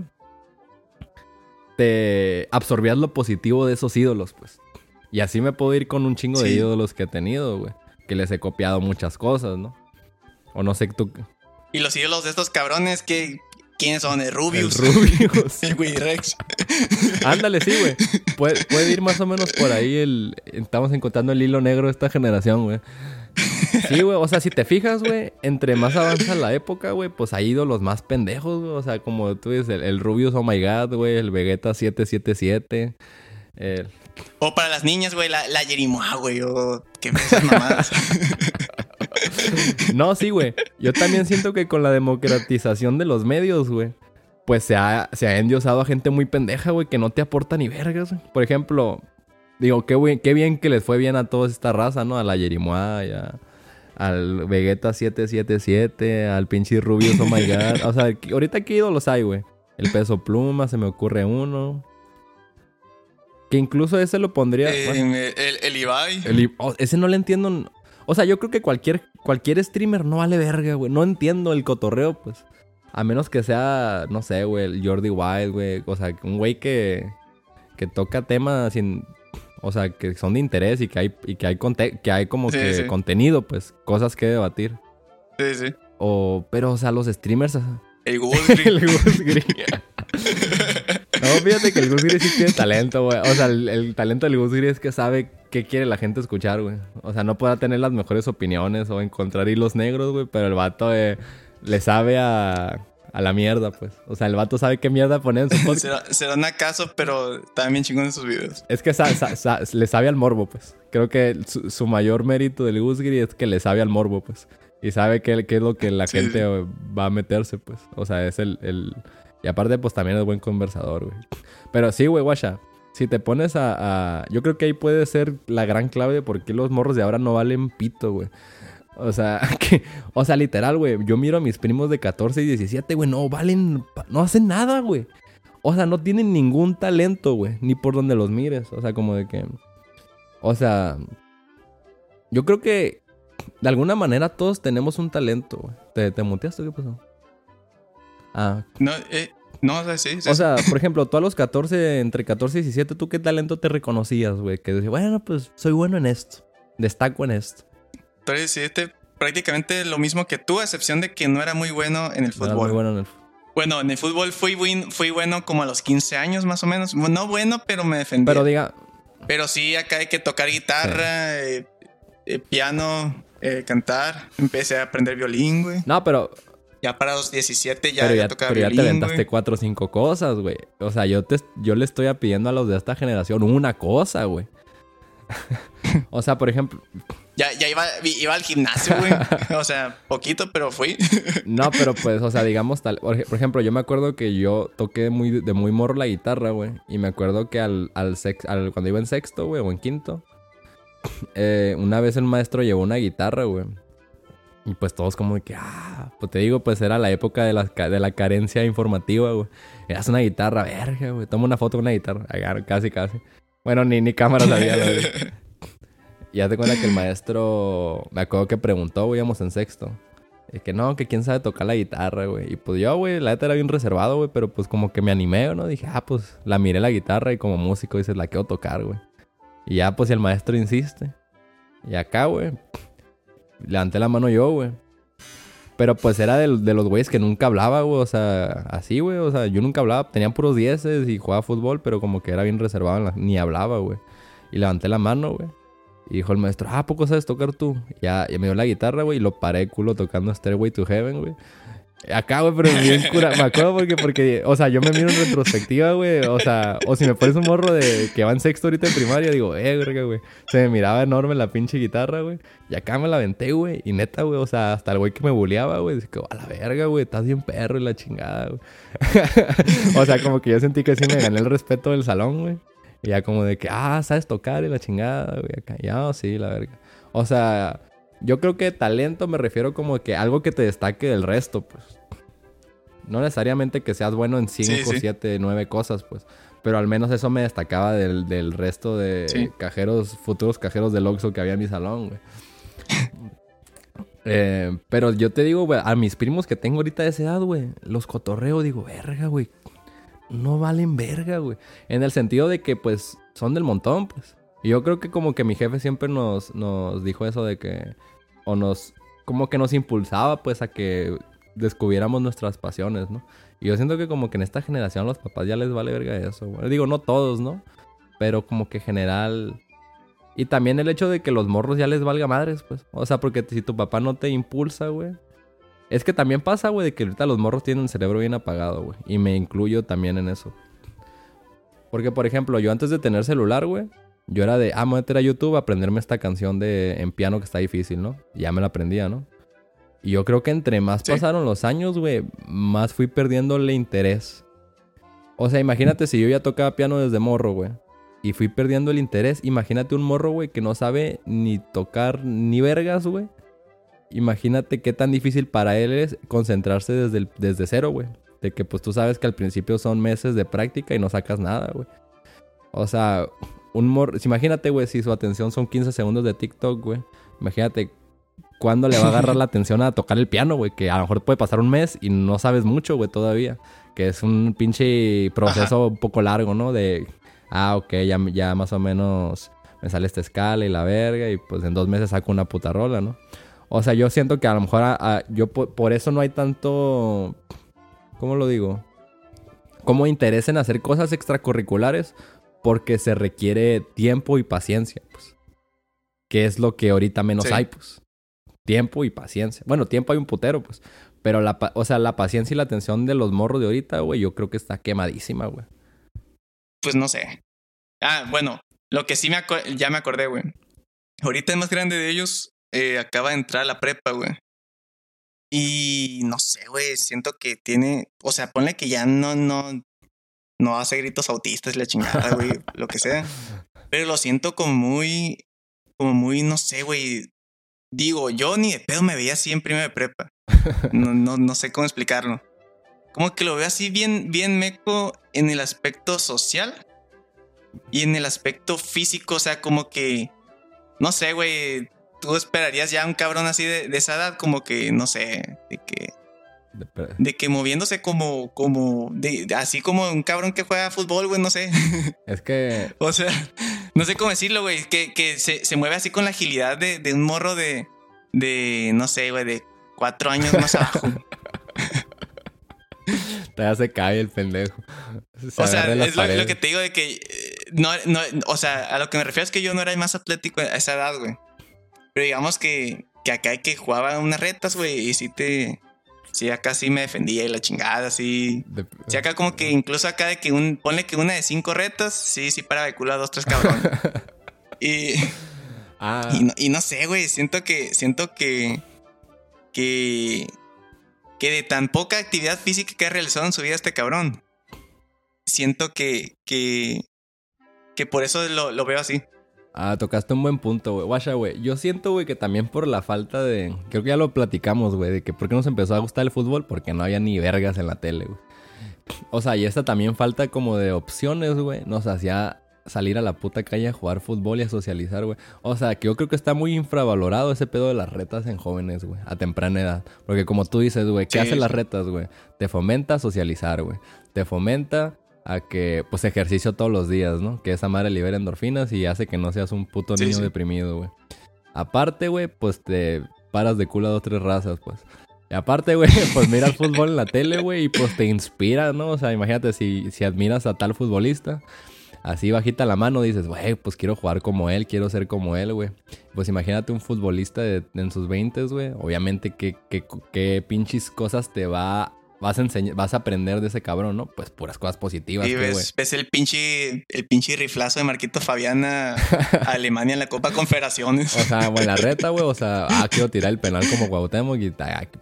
Te absorbías lo positivo de esos ídolos, pues. Y así me puedo ir con un chingo de ídolos que he tenido, güey que les he copiado muchas cosas, ¿no? O no sé tú. Y los ídolos de estos cabrones, que ¿quiénes son? El Rubius. El Rubius. [laughs] el Willy Rex. [laughs] Ándale, sí, güey. Puede, ir más o menos por ahí el. Estamos encontrando el hilo negro de esta generación, güey. Sí, güey. O sea, si te fijas, güey, entre más avanza la época, güey, pues ha ido los más pendejos, güey. O sea, como tú dices, el, Rubius, oh my god, güey, el Vegeta 777. El, o para las niñas, güey, la, la Yerimoa, güey, o [laughs] no, sí, güey. Yo también siento que con la democratización de los medios, güey, pues se ha, se ha endiosado a gente muy pendeja, güey, que no te aporta ni vergas. Por ejemplo, digo, qué, qué bien que les fue bien a toda esta raza, ¿no? A la Yerimoa y a, al Vegeta 777, al pinche Rubius, oh my god. O sea, ahorita qué ídolos hay, güey. El peso pluma, se me ocurre uno. Que incluso ese lo pondría. Eh, el, el, Ibai. Oh, ese no le entiendo. O sea, yo creo que cualquier, cualquier streamer no vale verga, güey. No entiendo el cotorreo, pues. A menos que sea, no sé, güey, el Jordi Wild, güey. O sea, un güey que, que toca temas sin. O sea, que son de interés y que hay, y que hay, que hay como que contenido, pues. Cosas que debatir. Sí, sí. O, pero, o sea, los streamers. El [laughs] Gus el Gus [laughs] No, fíjate que el Gus sí tiene [laughs] talento, güey. O sea, el, talento del Gus es que sabe qué quiere la gente escuchar, güey. O sea, no pueda tener las mejores opiniones o encontrar hilos negros, güey, pero el vato eh, le sabe a, a, la mierda, pues. O sea, el vato sabe qué mierda poner en su podcast. se, dan acaso, pero también chingón en sus videos. Es que le sabe al morbo, pues. Creo que su, mayor mérito del Gus es que le sabe al morbo, pues. Y sabe qué, qué es lo que la gente va a meterse, pues. O sea, es el, el y aparte, pues también es buen conversador, güey. Pero sí, güey, guacha. Si te pones a, Yo creo que ahí puede ser la gran clave de por qué los morros de ahora no valen pito, güey. O sea, [laughs] que, o sea, literal, güey. Yo miro a mis primos de 14 y 17, güey. No valen. No hacen nada, güey. O sea, no tienen ningún talento, güey. Ni por donde los mires. O sea, como de que. O sea. Yo creo que. De alguna manera todos tenemos un talento, güey. ¿Te, te muteaste? ¿Qué pasó? Ah. No, eh, no, sí, O sea, por ejemplo, tú a los 14, entre 14 y 17, ¿tú qué talento te reconocías, güey? Que decías, bueno, pues soy bueno en esto. Destaco en esto. 17, prácticamente lo mismo que tú, a excepción de que no era muy bueno en el fútbol. Era muy bueno en el fútbol. Bueno, en el fútbol fui, fui bueno como a los 15 años más o menos. No bueno, pero me defendí. Pero diga... Pero sí, acá hay que tocar guitarra, eh, eh, piano, eh, cantar. Empecé a aprender violín, güey. No, pero ya para los 17 ya, pero ya, pero ya te aventaste cuatro o cinco cosas, güey. O sea, yo, te, yo le estoy pidiendo a los de esta generación una cosa, güey. [laughs] o sea, por ejemplo... Ya, ya iba, iba al gimnasio, güey. [laughs] o sea, poquito, pero fui. no, [laughs] pero pues, o sea, digamos tal... Por ejemplo, yo me acuerdo que yo toqué muy, de muy morro la guitarra, güey. Y me acuerdo que al, al, sex, al cuando iba en sexto, güey, o en quinto... Eh, una vez el maestro llevó una guitarra, güey. Y pues todos como de que, ah, pues te digo, pues era la época de la, de la carencia informativa, güey. Eras una guitarra, verga, güey. Toma una foto con una guitarra. Casi, casi. Bueno, ni, ni cámara había, güey. [laughs] y ya te cuenta que el maestro, me acuerdo que preguntó, güey, íbamos en sexto. Y que no, que quién sabe tocar la guitarra, güey. Y pues yo, güey, la neta era bien reservado, güey, pero pues como que me animé, ¿no? Dije, ah, pues la miré la guitarra y como músico dices, la quiero tocar, güey. Y ya, pues si el maestro insiste. Y acá, güey, levanté la mano yo, güey. Pero pues era de, los güeyes que nunca hablaba, güey. O sea, así, güey. O sea, yo nunca hablaba. Tenía puros dieces y jugaba fútbol, pero como que era bien reservado. Ni hablaba, güey. Y levanté la mano, güey. Y dijo el maestro, ah, ¿poco sabes tocar tú? Ya, me dio la guitarra, güey. Y lo paré culo tocando Stairway to Heaven, güey. Acá, güey, pero bien [laughs] cura. Me acuerdo porque, porque, o sea, yo me miro en retrospectiva, güey. O sea, o si me pones un morro de que va en sexto ahorita en primaria, digo, eh, güey. Se me miraba enorme la pinche guitarra, güey. Y acá me la aventé, güey. Y neta, güey, o sea, hasta el güey que me buleaba, güey. Dice que, a la verga, güey, estás bien perro y la chingada, güey. [laughs] o sea, como que yo sentí que sí me gané el respeto del salón, güey. Y ya como de que, ah, sabes tocar y la chingada, güey. Acá, ya, sí, la verga. O sea, yo creo que talento me refiero como que algo que te destaque del resto, pues. No necesariamente que seas bueno en 5, 7, 9 cosas, pues. Pero al menos eso me destacaba del, resto de cajeros, futuros cajeros del Oxxo que había en mi salón, güey. [laughs] Eh, pero yo te digo, güey, a mis primos que tengo ahorita de esa edad, güey, los cotorreo, digo, verga, güey. No valen verga, güey. En el sentido de que, pues, son del montón, pues. Y yo creo que como que mi jefe siempre nos, nos dijo eso de que... O nos... Como que nos impulsaba, pues, a que descubriéramos nuestras pasiones, ¿no? Y yo siento que como que en esta generación los papás ya les vale verga eso, güey. Digo, no todos, ¿no? Pero como que general... Y también el hecho de que los morros ya les valga madres, pues. O sea, porque si tu papá no te impulsa, güey. Es que también pasa, güey, de que ahorita los morros tienen el cerebro bien apagado, güey. Y me incluyo también en eso. Porque, por ejemplo, yo antes de tener celular, güey, yo era de, ah, me voy a meter a YouTube a aprenderme esta canción de en piano que está difícil, ¿no? Y ya me la aprendía, ¿no? Y yo creo que entre más pasaron los años, güey, más fui perdiéndole interés. O sea, imagínate si yo ya tocaba piano desde morro, güey. Y fui perdiendo el interés. Imagínate un morro, güey, que no sabe ni tocar ni vergas, güey. imagínate qué tan difícil para él es concentrarse desde, desde cero, güey. De que pues tú sabes que al principio son meses de práctica y no sacas nada, güey. O sea, un mor... Imagínate, güey, si su atención son 15 segundos de TikTok, güey. Imagínate cuándo le va a agarrar la [laughs] atención a tocar el piano, güey. Que a lo mejor puede pasar un mes y no sabes mucho, güey, todavía. Que es un pinche proceso un poco largo, ¿no? De, ah, ok, ya, ya más o menos me sale esta escala y la verga. Y pues en dos meses saco una puta rola, ¿no? O sea, yo siento que a lo mejor yo por, eso no hay tanto. ¿Cómo lo digo? Como interés en hacer cosas extracurriculares porque se requiere tiempo y paciencia, pues. Que es lo que ahorita menos hay, pues. Tiempo y paciencia. Bueno, tiempo hay un putero, pues. Pero la, o sea, la paciencia y la atención de los morros de ahorita, güey, yo creo que está quemadísima, güey. Pues no sé. Ah, bueno, lo que sí me ya me acordé, güey. Ahorita el más grande de ellos eh, acaba de entrar a la prepa, güey. Y no sé, güey, siento que tiene, o sea, ponle que ya no, no, no hace gritos autistas, la chingada, güey, [laughs] lo que sea. Pero lo siento como muy, como muy, no sé, güey. Digo, yo ni de pedo me veía así en primera de prepa. No, no, no sé cómo explicarlo. Como que lo veo así bien, bien meco en el aspecto social y en el aspecto físico, o sea, como que, no sé, güey, tú esperarías ya un cabrón así de, esa edad, como que, no sé, de que. De, que moviéndose como, como, de, así como un cabrón que juega fútbol, güey, no sé. [laughs] Es que. [laughs] o sea, no sé cómo decirlo, güey, que, que se, se, mueve así con la agilidad de, de un morro de, de, no sé, güey, de cuatro años más [laughs] abajo. Te se cae el pendejo. o sea, es lo, lo, que te digo de que. Eh, no, no, o sea, a lo que me refiero es que yo no era el más atlético a esa edad, güey. Pero digamos que, que acá hay que jugaba unas retas, güey, y sí te. Sí, acá sí me defendía y la chingada, sí. Sí, acá como que incluso acá de que un. Ponle que una de cinco retas, sí, sí para de culo a dos, tres cabrón. [laughs] y. Ah. Y, no, y no sé, güey. Siento que. Siento que. Que. Que de tan poca actividad física que ha realizado en su vida este cabrón. Siento que. Que. Que por eso lo, lo veo así. Ah, tocaste un buen punto, güey. Guacha, güey. Yo siento, güey, que también por la falta de. Creo que ya lo platicamos, güey, de que por qué nos empezó a gustar el fútbol, porque no había ni vergas en la tele, güey. O sea, y esta también falta como de opciones, güey. Nos hacía salir a la puta calle a jugar fútbol y a socializar, güey. O sea, que yo creo que está muy infravalorado ese pedo de las retas en jóvenes, güey, a temprana edad. Porque como tú dices, güey, ¿qué hacen las retas, güey? Te fomenta socializar, güey. Te fomenta a que, pues, ejercicio todos los días, ¿no? Que esa madre libera endorfinas y hace que no seas un puto niño deprimido, güey. Aparte, güey, pues te paras de culo a dos tres razas, pues. Y aparte, güey, [laughs] pues miras fútbol en la tele, güey, y pues te inspira, ¿no? O sea, imagínate si, si admiras a tal futbolista, así bajita la mano dices, güey, pues quiero jugar como él, quiero ser como él, güey. Pues imagínate un futbolista en sus 20, güey. Obviamente, ¿qué, qué, qué pinches cosas te va vas a enseñar, vas a aprender de ese cabrón, ¿no? Pues puras cosas positivas. Y ves, ves, el pinche, el pinche riflazo de Marquito Fabiana a [laughs] Alemania en la Copa Confederaciones. O sea, güey, la reta, güey. O sea, ah, [laughs] quiero tirar el penal como Cuauhtémoc y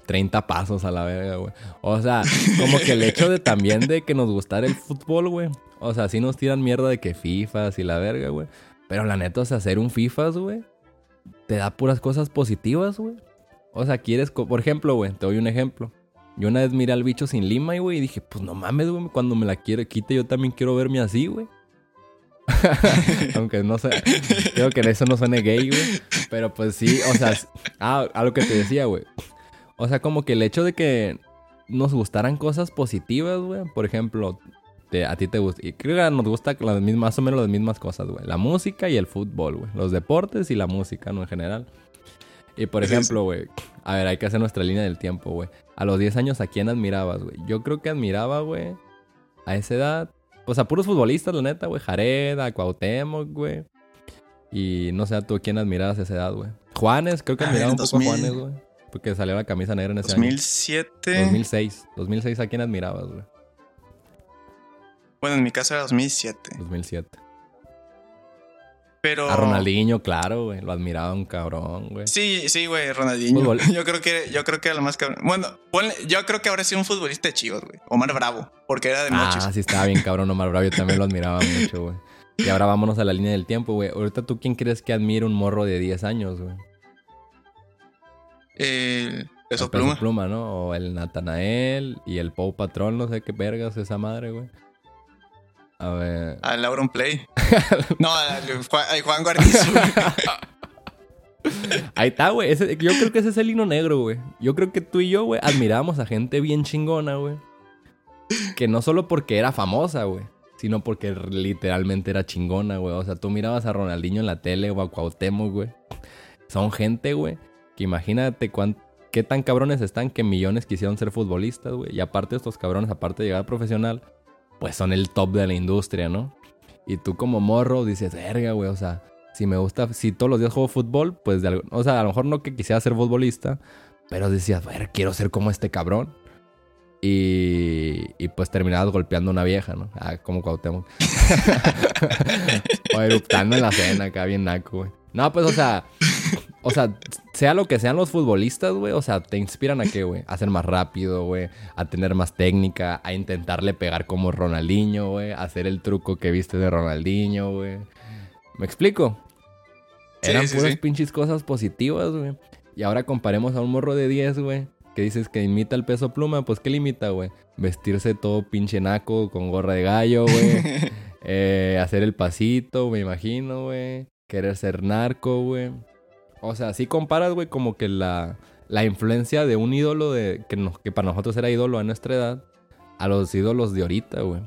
30 pasos a la verga, güey. O sea, como que el hecho de también de que nos gustara el fútbol, güey. O sea, sí nos tiran mierda de que FIFAs y la verga, güey. Pero la neta, o sea, hacer un FIFAs, güey, te da puras cosas positivas, güey. O sea, quieres, por ejemplo, güey, te doy un ejemplo yo una vez miré al bicho sin lima, güey, y dije, pues no mames, güey, cuando me la quiero quite, yo también quiero verme así, güey. [laughs] Aunque no sé, creo que eso no suene gay, güey. Pero pues sí, o sea, ah, a lo que te decía, güey. O sea, como que el hecho de que nos gustaran cosas positivas, güey. Por ejemplo, a ti te gusta, y creo que nos gusta las mismas, más o menos las mismas cosas, güey. La música y el fútbol, güey. Los deportes y la música, ¿no? En general. Y por ejemplo, güey, a ver, hay que hacer nuestra línea del tiempo, güey. A los 10 años, ¿a quién admirabas, güey? Yo creo que admiraba, güey, a esa edad, pues a puros futbolistas, la neta, güey. Jared, a Cuauhtémoc, güey. Y no sé, ¿tú a quién admirabas a esa edad, güey? Juanes, creo que admiraba un poco a Juanes, güey. Porque salió la camisa negra en ese 2007. año. 2006. 2006, ¿a quién admirabas, güey? Bueno, en mi caso era 2007. 2007. A Ronaldinho, claro, güey. Lo admiraba un cabrón, güey. Sí, sí, güey, Ronaldinho. [laughs] Yo creo que, yo creo que era lo más cabrón. Bueno, yo creo que ahora sí un futbolista de chivos, güey. Omar Bravo, porque era de Ah, sí, estaba bien cabrón Omar Bravo. Yo también lo admiraba mucho, güey. Y ahora vámonos a la línea del tiempo, güey. Ahorita tú, ¿quién crees que admira un morro de 10 años, güey? El peso, pluma. pluma, ¿no? O el Natanael y el Pau Patrón, no sé qué vergas esa madre, güey. A ver. Al Lauron Play. [laughs] no, al Juan, al Juan Guarnizo. güey. [laughs] Ahí está, güey. Ese- Yo creo que ese es el hino negro, güey. Yo creo que tú y yo, güey, admirábamos a gente bien chingona, güey. Que no solo porque era famosa, güey. Sino porque literalmente era chingona, güey. O sea, tú mirabas a Ronaldinho en la tele o a Cuauhtémoc, güey. Son gente, güey. Que imagínate cuán, qué tan cabrones están que millones quisieron ser futbolistas, güey. Y aparte estos cabrones, aparte de llegar a profesional, pues son el top de la industria, ¿no? Y tú como morro dices, verga, güey, o sea, si me gusta, si todos los días juego fútbol, pues de o sea, a lo mejor no que quisiera ser futbolista, pero decías, ver, quiero ser como este cabrón. Y, y pues terminabas golpeando a una vieja, ¿no? Ah, como Cuauhtémoc. [laughs] o eruptando en la cena, acá bien naco, güey. No, pues, o sea, o sea, sea lo que sean los futbolistas, güey, o sea, te inspiran a qué, güey? A ser más rápido, güey, a tener más técnica, a intentarle pegar como Ronaldinho, güey, a hacer el truco que viste de Ronaldinho, güey. ¿Me explico? Sí, Eran sí, puras sí. pinches cosas positivas, güey. Y ahora comparemos a un morro de 10, güey, que dices que imita el peso pluma, pues ¿qué le imita, güey? Vestirse todo pinche naco con gorra de gallo, güey. [laughs] Eh, hacer el pasito, me imagino, güey. Querer ser narco, güey. O sea, si comparas, güey, como que la, la influencia de un ídolo de, que, nos- que para nosotros era ídolo a nuestra edad a los ídolos de ahorita, güey.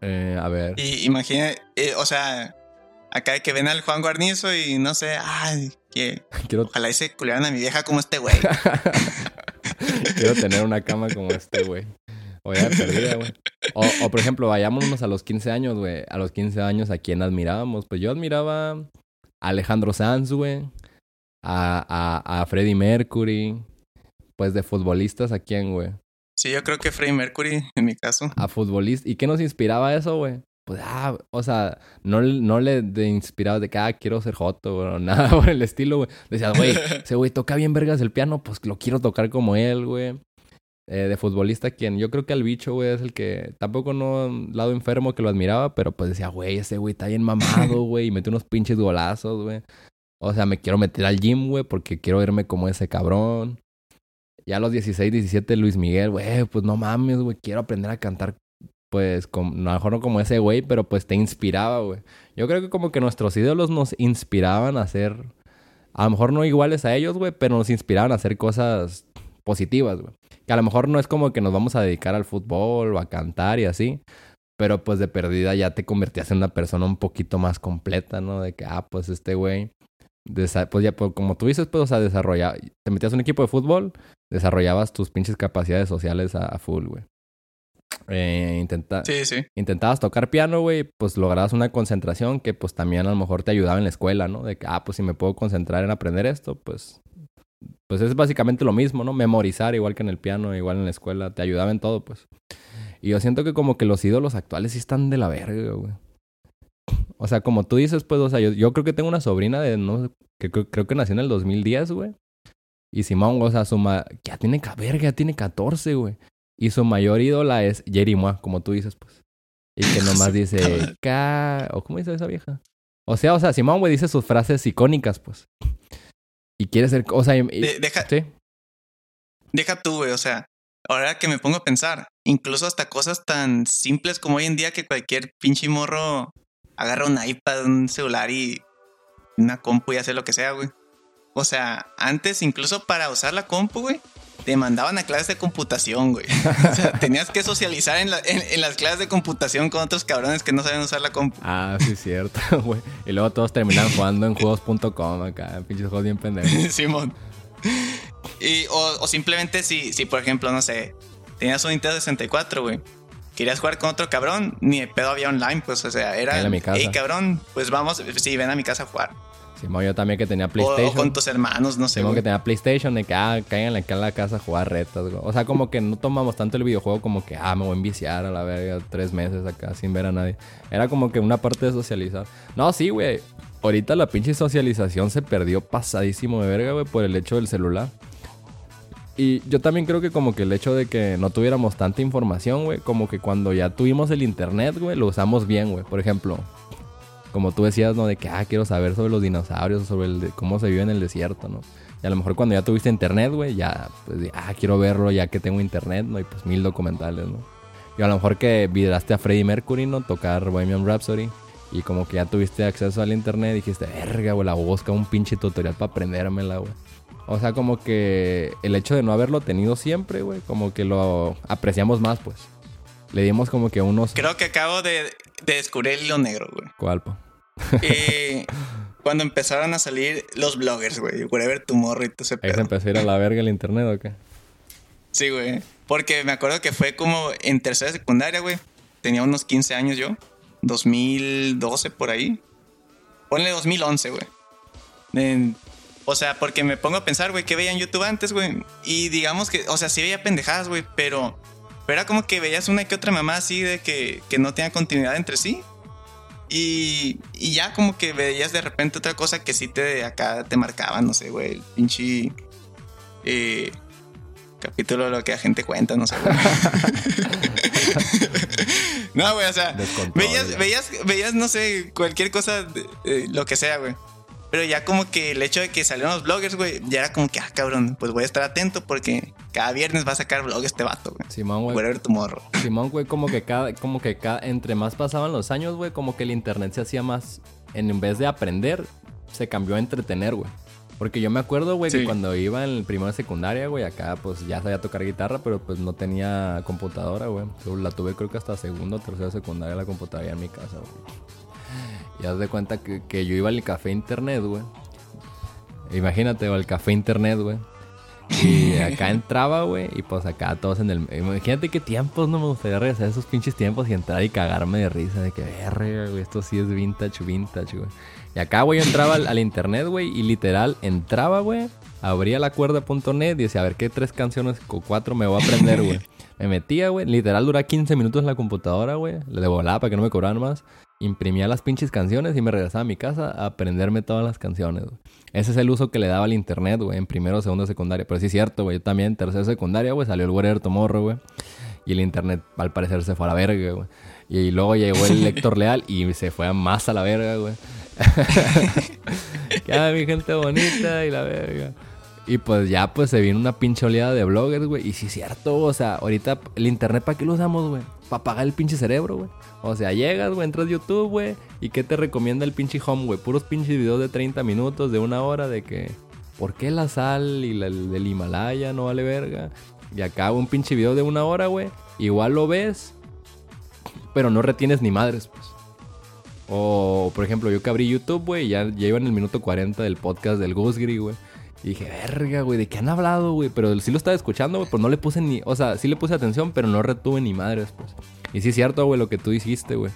Eh, a ver. Y imagina, eh, o sea, acá que ven al Juan Guarnizo y no sé, ay, que [laughs] Quiero, ojalá y se culiaran a mi vieja como este güey. [laughs] quiero tener una cama como este, güey. O ya perdida, güey. O, o, por ejemplo, vayámonos a los 15 años, güey. A los 15 años, ¿a quién admirábamos? Pues yo admiraba a Alejandro Sanz, güey. A, a, a Freddie Mercury. Pues de futbolistas, ¿a quién, güey? Sí, yo creo que Freddie Mercury, en mi caso. A futbolistas. ¿Y qué nos inspiraba eso, güey? Pues, ah, o sea, no, no le de inspiraba de que, ah, quiero ser joto, o [laughs] nada por el estilo, güey. Decías, güey, [laughs] ese güey toca bien vergas el piano, pues lo quiero tocar como él, güey. Eh, de futbolista, quien yo creo que al bicho, güey, es el que tampoco no lado enfermo que lo admiraba, pero pues decía, güey, ese güey está bien mamado, [laughs] güey, y mete unos pinches golazos, güey. O sea, me quiero meter al gym, güey, porque quiero verme como ese cabrón. Ya a los 16, 17, Luis Miguel, güey, pues no mames, güey, quiero aprender a cantar, pues, a lo mejor no como ese güey, pero pues te inspiraba, güey. Yo creo que como que nuestros ídolos nos inspiraban a ser, a lo mejor no iguales a ellos, güey, pero nos inspiraban a hacer cosas positivas, güey. Que a lo mejor no es como que nos vamos a dedicar al fútbol o a cantar y así. Pero pues de perdida ya te convertías en una persona un poquito más completa, ¿no? De que, ah, pues este güey, pues ya, pues, como tú dices, pues, o sea, desarrolla, te metías en un equipo de fútbol, desarrollabas tus pinches capacidades sociales a, a full, güey. Eh, intenta- Sí, sí. intentabas tocar piano, güey, pues lograbas una concentración que pues también a lo mejor te ayudaba en la escuela, ¿no? De que, ah, pues si me puedo concentrar en aprender esto, pues... Pues es básicamente lo mismo, ¿no? Memorizar igual que en el piano, igual en la escuela, te ayudaba en todo, pues. Y yo siento que como que los ídolos actuales sí están de la verga, güey. O sea, como tú dices, pues, o sea, yo, yo creo que tengo una sobrina de, no, que creo, creo que nació en el 2010, güey. Y Simón, o sea, su ma... ya tiene, verga, ya tiene 14, güey. Y su mayor ídola es Jerry Moa, como tú dices, pues. Y que [laughs] nomás dice. ¿O cómo dice esa vieja? O sea, o sea, Simón, güey, dice sus frases icónicas, pues. Y quiere y- De- deja, sí. deja tú, güey, o sea, ahora que me pongo a pensar, incluso hasta cosas tan simples como hoy en día que cualquier pinche morro agarra un iPad, un celular y una compu y hace lo que sea, güey. O sea, antes incluso para usar la compu, güey, te mandaban a clases de computación, güey. [laughs] O sea, tenías que socializar en, la- en- en las clases de computación con otros cabrones que no saben usar la compu. Ah, sí, cierto, [laughs] güey. Y luego todos terminan jugando en juegos.com acá, pinches juegos bien pendejos. [laughs] Simón. Y, o, o simplemente si, si, por ejemplo, no sé, tenías un Nintendo 64, güey. Querías jugar con otro cabrón, ni de pedo había online, pues, o sea, era, Ven a mi casa. hey, cabrón, pues vamos, sí, ven a mi casa a jugar. Simón, yo también que tenía PlayStation. o con tus hermanos, no sé, Simón güey. que tenía PlayStation, de que, ah, caigan acá en la casa a jugar retas, güey. O sea, como que no tomamos tanto el videojuego como que, ah, me voy a enviciar a la verga tres meses acá sin ver a nadie. Era como que una parte de socializar. No, sí, güey. Ahorita la pinche socialización se perdió pasadísimo de verga, güey, por el hecho del celular. Y yo también creo que como que el hecho de que no tuviéramos tanta información, güey, como que cuando ya tuvimos el internet, güey, lo usamos bien, güey. Por ejemplo, como tú decías, ¿no? De que, ah, quiero saber sobre los dinosaurios, sobre el cómo se vive en el desierto, ¿no? Y a lo mejor cuando ya tuviste internet, güey, ya, pues, ah, quiero verlo ya que tengo internet, ¿no? Y pues mil documentales, ¿no? Y a lo mejor que vidraste a Freddie Mercury, ¿no? Tocar Bohemian Rhapsody. Y como que ya tuviste acceso al internet y dijiste, verga, güey, la busca un pinche tutorial para aprendérmela, güey. O sea, como que el hecho de no haberlo tenido siempre, güey, como que lo apreciamos más, pues. Le dimos como que unos... Creo que acabo de, descubrir el hilo negro, güey. ¿Cuál, po? [laughs] Eh, cuando empezaron a salir los bloggers, güey. Whatever Tomorrow y todo ese Ahí se empezó a ir a la verga el internet, ¿o qué? Sí, güey. Porque me acuerdo que fue como en tercera secundaria, güey. Tenía unos 15 años yo. 2012 por ahí. Ponle 2011, güey. O sea, porque me pongo a pensar, güey, que veía en YouTube antes, güey. Y digamos que, o sea, sí veía pendejadas, güey, pero, pero era como que veías una que otra mamá así de que, que no tenía continuidad entre sí. Y, y, ya como que veías de repente otra cosa que sí te acá te marcaba, no sé, güey, el pinche eh, capítulo de lo que la gente cuenta, no sé, güey. [laughs] no, güey, o sea, veías, veías, veías, no sé, cualquier cosa, lo que sea, güey. Pero ya como que el hecho de que salieron los bloggers, güey, ya era como que, ah, cabrón, pues voy a estar atento porque cada viernes va a sacar vlog este vato, güey. Simón, güey. ver tu morro. Simón, güey, como que cada, como que cada, entre más pasaban los años, güey, como que el internet se hacía más, en vez de aprender, se cambió a entretener, güey. Porque yo me acuerdo, güey, que cuando iba en el primero de secundaria, güey, acá pues ya sabía tocar guitarra, pero pues no tenía computadora, güey. La tuve creo que hasta segundo o tercero de secundaria la computadora en mi casa, güey. Y haz de cuenta que, yo iba al café internet, güey. Imagínate, al café internet, güey. Y [laughs] acá entraba, güey, y pues acá todos en el... Imagínate qué tiempos no me gustaría regresar a esos pinches tiempos y entrar y cagarme de risa de que, verga, güey, esto sí es vintage, vintage, güey. Y acá, güey, yo entraba al, internet, güey, y literal entraba, güey, abría la cuerda.net y decía, a ver qué tres canciones o cuatro me voy a aprender, güey. Me metía, güey, literal duraba 15 minutos en la computadora, güey. Le volaba para que no me cobraran más imprimía las pinches canciones y me regresaba a mi casa a aprenderme todas las canciones. Ese es el uso que le daba al internet, güey, en primero, segundo, secundaria. Pero sí es cierto, güey. Yo también en tercero, secundaria, güey, salió el Whatever Tomorrow, güey. Y el internet, al parecer, se fue a la verga, güey. Y luego llegó el [laughs] lector leal y se fue más a la verga, güey. [laughs] que mi gente bonita y la verga. Y pues ya, pues se viene una pinche oleada de bloggers, güey. Y sí es cierto, o sea, ahorita el internet, ¿para qué lo usamos, güey? Para apagar el pinche cerebro, güey. O sea, llegas, güey, entras a YouTube, güey. ¿Y qué te recomienda el pinche home, güey? Puros pinches videos de 30 minutos, de una hora, de que. ¿Por qué la sal y la, el del Himalaya no vale verga? Y acá un pinche video de una hora, güey. Igual lo ves, pero no retienes ni madres, pues. O, por ejemplo, yo que abrí YouTube, güey, ya, ya iba en el minuto 40 del podcast del Ghostgri, güey. Y dije, verga, güey, ¿de qué han hablado, güey? Pero sí lo estaba escuchando, güey, pues no le puse ni... O sea, sí le puse atención, pero no retuve ni madres, pues. Y sí es cierto, güey, lo que tú dijiste, güey.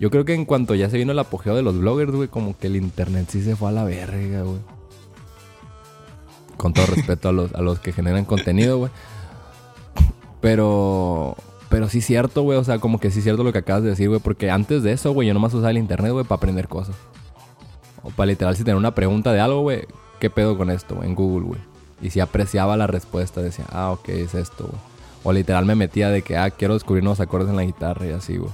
Yo creo que en cuanto ya se vino el apogeo de los bloggers, güey, como que el internet sí se fue a la verga, güey. Con todo respeto a los, a los que generan contenido, güey. Pero... Pero sí es cierto, güey. O sea, como que sí es cierto lo que acabas de decir, güey. Porque antes de eso, güey, yo nomás usaba el internet, güey, para aprender cosas. O para literal, si tener una pregunta de algo, güey, ¿qué pedo con esto? En Google, güey. Y si apreciaba la respuesta, decía, ah, ok, es esto, güey. O literal me metía de que, ah, quiero descubrir nuevos acordes en la guitarra y así, güey.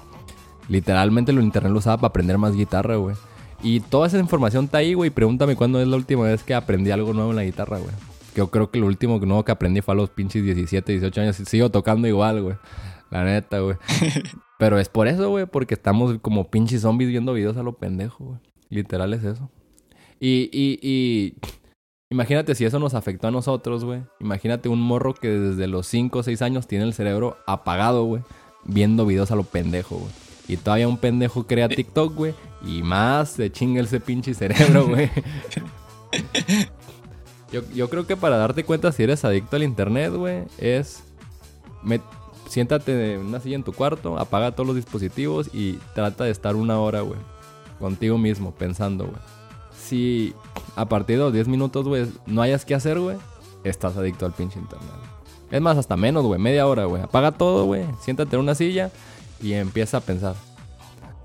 Literalmente lo internet lo usaba para aprender más guitarra, güey. Y toda esa información está ahí, güey. Pregúntame cuándo es la última vez que aprendí algo nuevo en la guitarra, güey. Yo creo que lo último nuevo que aprendí fue a los pinches 17, 18 años. Sigo tocando igual, güey. La neta, güey. [laughs] Pero es por eso, güey. Porque estamos como pinches zombies viendo videos a lo pendejo, güey. Literal es eso. Y, y, y Imagínate si eso nos afectó a nosotros, güey. Imagínate un morro que desde los 5 o 6 años tiene el cerebro apagado, güey. Viendo videos a lo pendejo, güey. Y todavía un pendejo crea TikTok, güey. Y más se chinga ese pinche cerebro, güey. [laughs] yo, yo creo que para darte cuenta si eres adicto al internet, güey, es... Siéntate en una silla en tu cuarto, apaga todos los dispositivos y trata de estar una hora, güey. Contigo mismo, pensando, güey si a partir de los 10 minutos, güey, no hayas que hacer, güey, estás adicto al pinche internet. Es más, hasta menos, güey, media hora, güey. Apaga todo, güey, siéntate en una silla y empieza a pensar.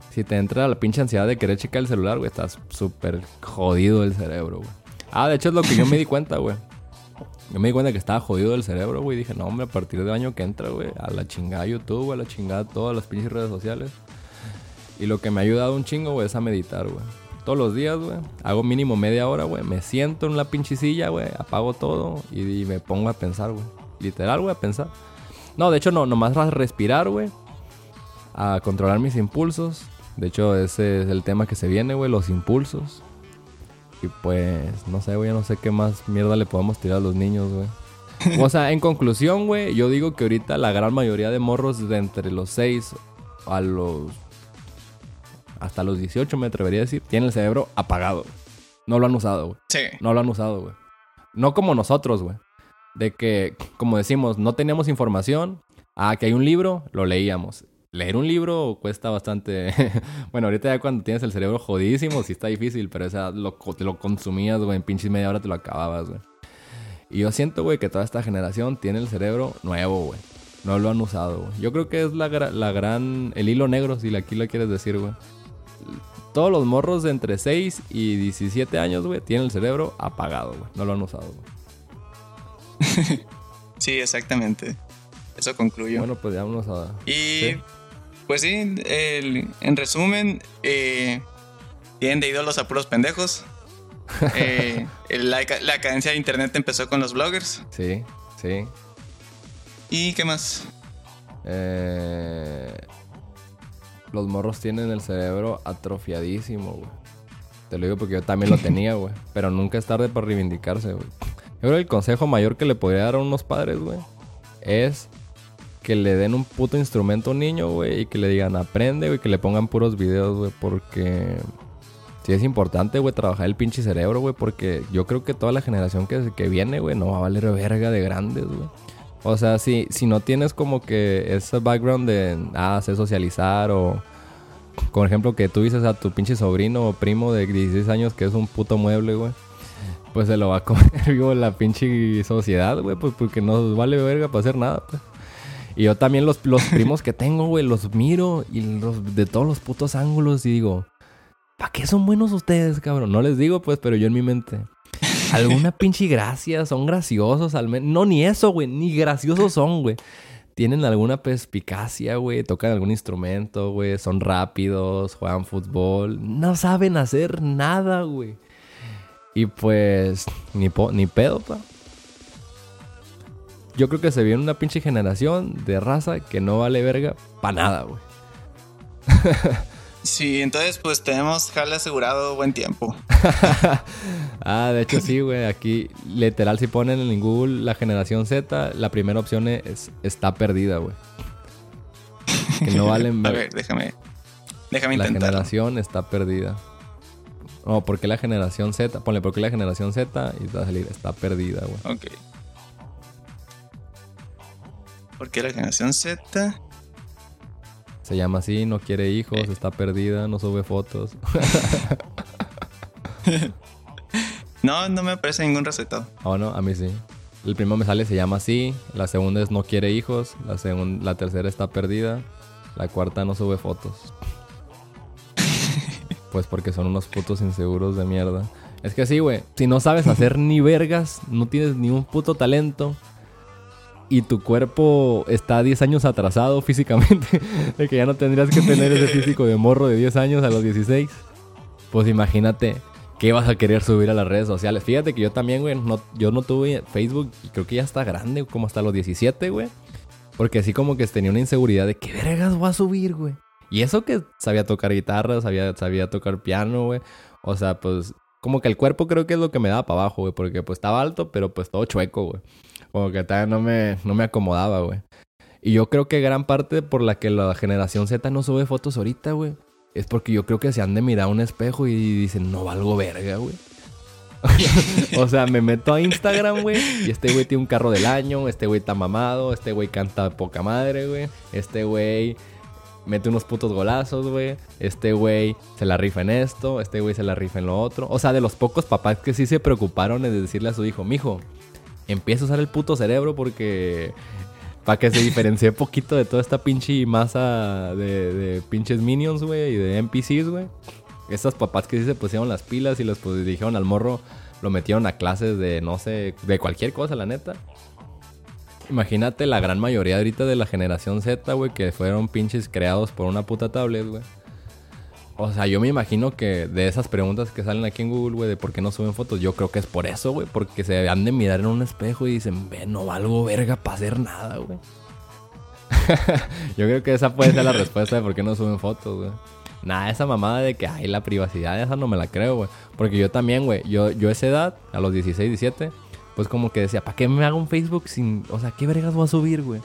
Si te entra la pinche ansiedad de querer checar el celular, güey, estás súper jodido el cerebro, güey. Ah, de hecho es lo que yo me di cuenta, güey. Yo me di cuenta que estaba jodido el cerebro, güey. Dije, no, hombre, a partir del año que entra, güey, a la chingada YouTube, a la chingada todas las pinches redes sociales. Y lo que me ha ayudado un chingo, güey, es a meditar, güey. Todos los días, güey. Hago mínimo media hora, güey. Me siento en la pinche silla, güey. Apago todo y, me pongo a pensar, güey. Literal, güey, a pensar. No, de hecho, no, nomás a respirar, güey. A controlar mis impulsos. De hecho, ese es el tema que se viene, güey, los impulsos. Y pues, no sé, güey, no sé qué más mierda le podemos tirar a los niños, güey. [laughs] O sea, en conclusión, güey, yo digo que ahorita la gran mayoría de morros de entre los 6 a los hasta los 18, me atrevería a decir, tienen el cerebro apagado. No lo han usado, güey. Sí. No lo han usado, güey. No como nosotros, güey. De que, como decimos, no teníamos información. Ah, que hay un libro, lo leíamos. Leer un libro cuesta bastante. [laughs] bueno, ahorita ya cuando tienes el cerebro jodidísimo, sí está difícil, pero esa lo, te lo consumías, güey, en pinches media hora te lo acababas, güey. Y yo siento, güey, que toda esta generación tiene el cerebro nuevo, güey. No lo han usado, güey. Yo creo que es la, la gran. El hilo negro, si aquí lo quieres decir, güey todos los morros de entre 6 y 17 años, güey, tienen el cerebro apagado, güey. No lo han usado, güey. [laughs] sí, exactamente. Eso concluyo. Bueno, pues ya vamos a... Y... Pues sí, en resumen, eh, tienen de ídolos a puros pendejos. [laughs] Eh, la, la, cadencia de internet empezó con los bloggers. Sí, sí. ¿Y qué más? Eh, los morros tienen el cerebro atrofiadísimo, güey. Te lo digo porque yo también lo tenía, güey. [laughs] Pero nunca es tarde para reivindicarse, güey. Yo creo que el consejo mayor que le podría dar a unos padres, güey, es que le den un puto instrumento a un niño, güey, y que le digan aprende, güey, que le pongan puros videos, güey, porque sí es importante, güey, trabajar el pinche cerebro, güey, porque yo creo que toda la generación que, que viene, güey, no va a valer verga de grandes, güey. O sea, si, si no tienes como que ese background de, ah, sé socializar o, por ejemplo, que tú dices a tu pinche sobrino o primo de 16 años que es un puto mueble, güey, pues se lo va a [laughs] comer vivo la pinche sociedad, güey, pues porque no vale verga para hacer nada, pues. Y yo también los, los [laughs] primos que tengo, güey, los miro y los, de todos los putos ángulos y digo, ¿para qué son buenos ustedes, cabrón? No les digo, pues, pero yo en mi mente alguna pinche gracia, son graciosos al menos. No, ni eso, güey, ni graciosos son, güey. Tienen alguna perspicacia, güey, tocan algún instrumento, güey, son rápidos, juegan fútbol, no saben hacer nada, güey. Y pues, ni, ni pedo, pa. Yo creo que se viene una pinche generación de raza que no vale verga pa' nada, güey. [laughs] Sí, entonces pues tenemos jale asegurado buen tiempo. [laughs] ah, de hecho sí, güey. Aquí literal si ponen en Google la generación Z, la primera opción es está perdida, güey. Que no valen... [laughs] a ver, déjame. Déjame intentar. La generación está perdida. No, porque la generación Z, ponle porque la generación Z y va a salir está perdida, güey. Ok. Porque la generación Z se llama así, no quiere hijos, eh. está perdida, no sube fotos. [laughs] no, no me aparece ningún recetado. Oh, no, a mí sí. El primero me sale, se llama así. La segunda es no quiere hijos. La, segunda, la tercera está perdida. La cuarta no sube fotos. [laughs] pues porque son unos putos inseguros de mierda. Es que sí, güey. Si no sabes hacer ni vergas, no tienes ni un puto talento y tu cuerpo está 10 años atrasado físicamente, [laughs] de que ya no tendrías que tener ese físico de morro de 10 años a los 16, pues imagínate qué vas a querer subir a las redes sociales. Fíjate que yo también, güey, no, yo no tuve Facebook creo que ya está grande, como hasta los 17, güey. Porque así como que tenía una inseguridad de qué vergas voy a subir, güey. Y eso que sabía tocar guitarra, sabía, sabía tocar piano, güey. O sea, pues como que el cuerpo creo que es lo que me daba para abajo, güey. Porque pues estaba alto, pero pues todo chueco, güey. Como que todavía no me, no me acomodaba, güey. Y yo creo que gran parte por la que la generación Z no sube fotos ahorita, güey, es porque yo creo que se han de mirar a un espejo y dicen, no valgo verga, güey. [laughs] o sea, me meto a Instagram, güey, y este güey tiene un carro del año, este güey está mamado, este güey canta poca madre, güey, este güey mete unos putos golazos, güey, este güey se la rifa en esto, este güey se la rifa en lo otro. O sea, de los pocos papás que sí se preocuparon de decirle a su hijo, mijo, empieza a usar el puto cerebro porque para que se diferencie [laughs] poquito de toda esta pinche masa de, pinches minions, güey, y de NPCs, güey. Estas papás que sí se pusieron las pilas y los pues, al morro, lo metieron a clases de, no sé, de cualquier cosa, la neta. Imagínate la gran mayoría ahorita de la generación Z, güey, que fueron pinches creados por una puta tablet, güey. O sea, yo me imagino que de esas preguntas que salen aquí en Google, güey, de por qué no suben fotos, yo creo que es por eso, güey. Porque se han de mirar en un espejo y dicen, ve, no valgo verga para hacer nada, güey. [laughs] yo creo que esa puede ser la respuesta de por qué no suben fotos, güey. Nada, esa mamada de que, ay, la privacidad, esa no me la creo, güey. Porque yo también, güey, yo, yo esa edad, a los 16, 17, pues como que decía, ¿para qué me hago un Facebook sin, o sea, qué vergas voy a subir, güey?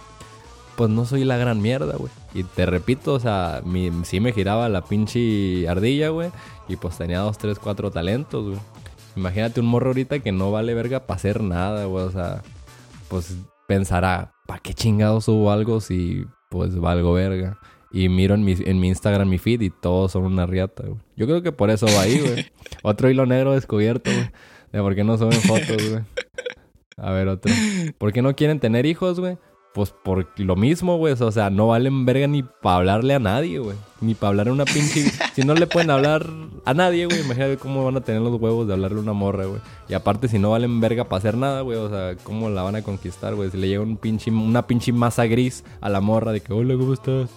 Pues no soy la gran mierda, güey. Y te repito, o sea, mi, sí me giraba la pinche ardilla, güey. Y pues tenía dos, tres, cuatro talentos, güey. Imagínate un morro ahorita que no vale verga para hacer nada, güey. O sea, pues pensará, ¿para qué chingados subo algo si pues valgo verga? Y miro en mi, en mi Instagram mi feed y todos son una riata, güey. Yo creo que por eso va ahí, güey. [laughs] Otro hilo negro descubierto, güey. De por qué no suben fotos, güey. A ver, otro. ¿Por qué no quieren tener hijos, güey? Pues por lo mismo, güey. O sea, no valen verga ni para hablarle a nadie, güey. Ni para hablar a una pinche... [laughs] si no le pueden hablar a nadie, güey. Imagínate cómo van a tener los huevos de hablarle a una morra, güey. Y aparte, si no valen verga para hacer nada, güey. O sea, ¿cómo la van a conquistar, güey? Si le llega un pinche, una pinche masa gris a la morra de que, hola, ¿cómo estás?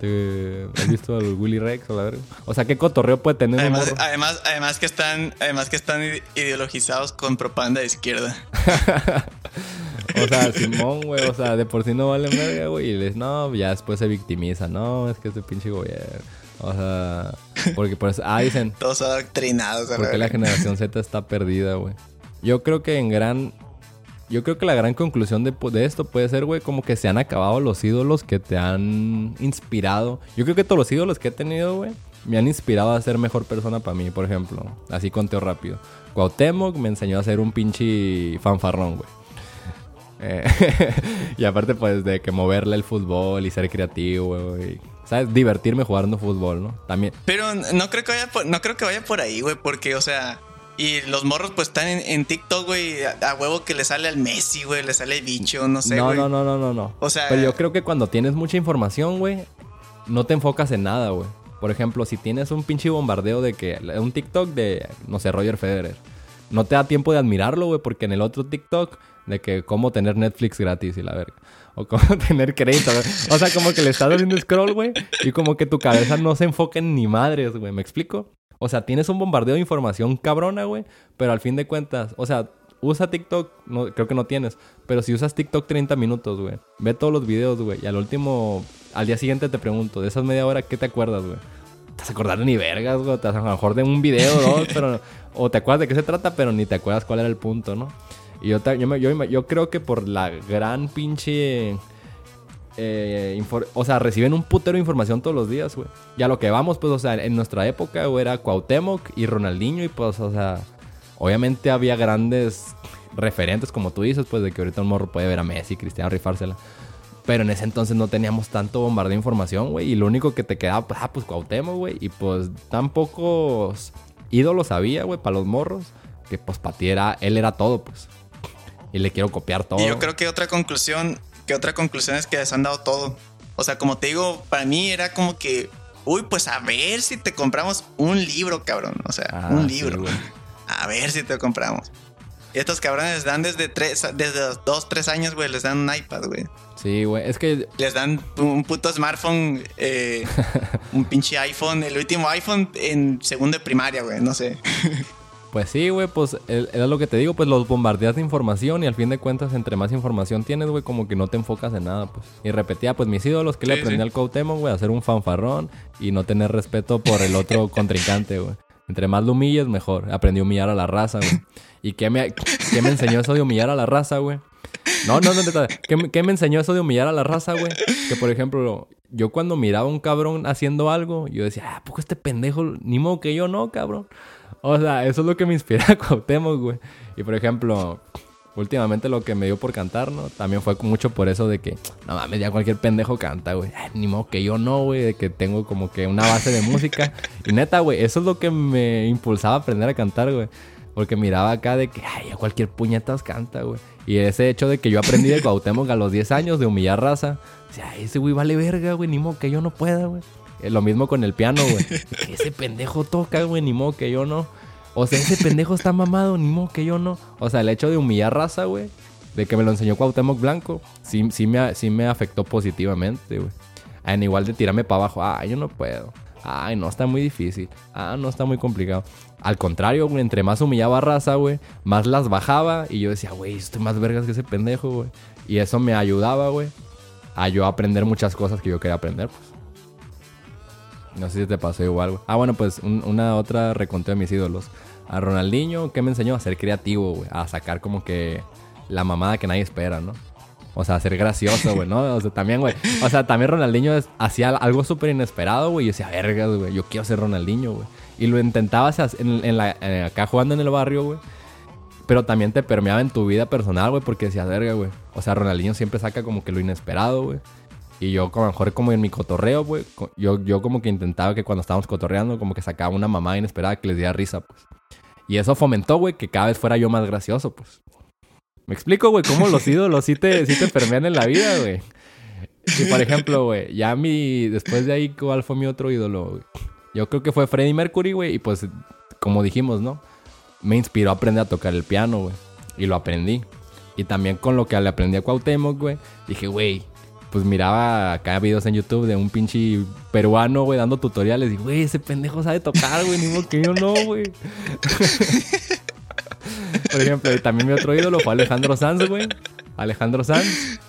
Este, ¿Has visto al Willy Rex o la verga? O sea, ¿qué cotorreo puede tener además, además, además que están, además que están ideologizados con propaganda de izquierda. [laughs] o sea, Simón, güey, o sea, de por sí no vale verga, güey. Y les, no, ya después se victimiza. No, es que este pinche gobierno. O sea, porque por eso, ah, dicen. Todos adoctrinados, Porque la generación Z está perdida, güey. Yo creo que en gran yo creo que la gran conclusión de, de esto puede ser, güey, como que se han acabado los ídolos que te han inspirado. Yo creo que todos los ídolos que he tenido, güey, me han inspirado a ser mejor persona para mí, por ejemplo. Así conteo rápido. Cuauhtémoc me enseñó a ser un pinche fanfarrón, güey. Eh, [laughs] y aparte, pues, de que moverle el fútbol y ser creativo, güey. ¿Sabes? Divertirme jugando fútbol, ¿no? También. Pero no creo que vaya no creo que vaya por ahí, güey, porque, o sea, y los morros pues están en, TikTok, güey, a, huevo que le sale al Messi, güey, le sale el bicho, no sé, No, no, no, no, no, no. O sea... Pero yo creo que cuando tienes mucha información, güey, no te enfocas en nada, güey. Por ejemplo, si tienes un pinche bombardeo de que... Un TikTok de, no sé, Roger Federer. No te da tiempo de admirarlo, güey, porque en el otro TikTok de que cómo tener Netflix gratis y la verga. O cómo [laughs] tener crédito. O sea, como que le estás haciendo scroll, güey. Y como que tu cabeza no se enfoca en ni madres, güey. ¿Me explico? O sea, tienes un bombardeo de información cabrona, güey. Pero al fin de cuentas, o sea, usa TikTok, no, creo que no tienes. Pero si usas TikTok 30 minutos, güey. Ve todos los videos, güey. Y al último, al día siguiente te pregunto, de esas media hora, ¿qué te acuerdas, güey? Te vas a acordar de ni vergas, güey. Te vas a mejor de un video o dos, [laughs] pero. O te acuerdas de qué se trata, pero ni te acuerdas cuál era el punto, ¿no? Y yo, yo, yo, yo creo que por la gran pinche eh, o sea, reciben un putero de información todos los días, güey. Y a lo que vamos, pues, o sea, en nuestra época, güey, era Cuauhtémoc y Ronaldinho y pues, o sea, obviamente había grandes referentes, como tú dices, pues, de que ahorita un morro puede ver a Messi, Cristiano, rifársela. Pero en ese entonces no teníamos tanto bombardeo de información, güey. Y lo único que te quedaba, pues, ah, pues Cuauhtémoc, güey. Y pues tan pocos ídolos había, güey, para los morros. Que pues para ti era, él era todo, pues. Y le quiero copiar todo. Y yo creo que otra conclusión otra conclusión es que les han dado todo. O sea, como te digo, para mí era como que, uy, pues a ver si te compramos un libro, cabrón. O sea, ah, un libro. a ver si te compramos. Y estos cabrones dan desde tres, desde dos, tres años, güey, les dan un iPad, güey. Sí, güey, es que... Les dan un puto smartphone, eh, [laughs] un pinche iPhone, el último iPhone en segundo de primaria, güey, no sé. [laughs] Pues sí, güey, pues era lo que te digo, pues los bombardeas de información y al fin de cuentas, entre más información tienes, güey, como que no te enfocas en nada, pues. Y repetía, pues mis ídolos que le aprendí al Cuauhtémoc, güey, a ser un fanfarrón y no tener respeto por el otro contrincante, güey. Entre más lo humilles, mejor. Aprendí a humillar a la raza, güey. ¿Y qué me, qué me enseñó eso de humillar a la raza, güey? No, no, no, no, ¿Qué, ¿Qué me enseñó eso de humillar a la raza, güey? Que por ejemplo, yo cuando miraba a un cabrón haciendo algo, yo decía, ah, poco este pendejo, ni modo que yo no, cabrón. O sea, eso es lo que me inspira a Cuauhtémoc, güey. Y por ejemplo, últimamente lo que me dio por cantar, ¿no? También fue mucho por eso de que, no mames, ya cualquier pendejo canta, güey. Ni modo que yo no, güey, de que tengo como que una base de música. [laughs] Y neta, güey, eso es lo que me impulsaba a aprender a cantar, güey. Porque miraba acá de que, ay, ya cualquier puñetas canta, güey. Y ese hecho de que yo aprendí de Cuauhtémoc a los 10 años de humillar raza. O sea, ese güey vale verga, güey, ni modo que yo no pueda, güey. Eh, lo mismo con el piano, güey. [laughs] ese pendejo toca, güey, ni modo que yo no. O sea, ese pendejo está mamado, ni modo que yo no. O sea, el hecho de humillar raza, güey, de que me lo enseñó Cuauhtémoc Blanco, sí, sí, me, sí me afectó positivamente, güey. En igual de tirarme para abajo, ah, yo no puedo. Ay, no, está muy difícil. Ah, no, está muy complicado. Al contrario, güey, entre más humillaba a raza, güey, más las bajaba. Y yo decía, güey, estoy más vergas que ese pendejo, güey. Y eso me ayudaba, güey, a yo aprender muchas cosas que yo quería aprender, pues. No sé si te pasó igual, güey. Ah, bueno, pues una otra reconté de mis ídolos. A Ronaldinho, ¿qué me enseñó? A ser creativo, güey. A sacar como que la mamada que nadie espera, ¿no? O sea, ser gracioso, güey, ¿no? O sea, también, güey. O sea, también Ronaldinho hacía algo súper inesperado, güey. Y yo decía, vergas, güey, yo quiero ser Ronaldinho, güey. Y lo intentaba en, la, acá jugando en el barrio, güey. Pero también te permeaba en tu vida personal, güey, porque decías, verga, güey. O sea, Ronaldinho siempre saca como que lo inesperado, güey. Y yo, como mejor, como en mi cotorreo, güey, yo, yo como que intentaba que cuando estábamos cotorreando, como que sacaba una mamá inesperada que les diera risa, pues. Y eso fomentó, güey, que cada vez fuera yo más gracioso, pues. Me explico, güey, cómo los [laughs] ídolos sí te, sí te permean en la vida, güey. Y por ejemplo, güey, ya mi. Después de ahí, ¿cuál fue mi otro ídolo, güey? Yo creo que fue Freddie Mercury, güey. Y pues, como dijimos, ¿no? Me inspiró a aprender a tocar el piano, güey. Y lo aprendí. Y también con lo que le aprendí a Cuauhtémoc, güey. Dije, güey, pues miraba acá videos en YouTube de un pinche peruano, güey, dando tutoriales. Y, güey, ese pendejo sabe tocar, güey, ni modo que yo no, güey. [laughs] Por ejemplo, también mi otro ídolo fue Alejandro Sanz, güey. Alejandro Sanz.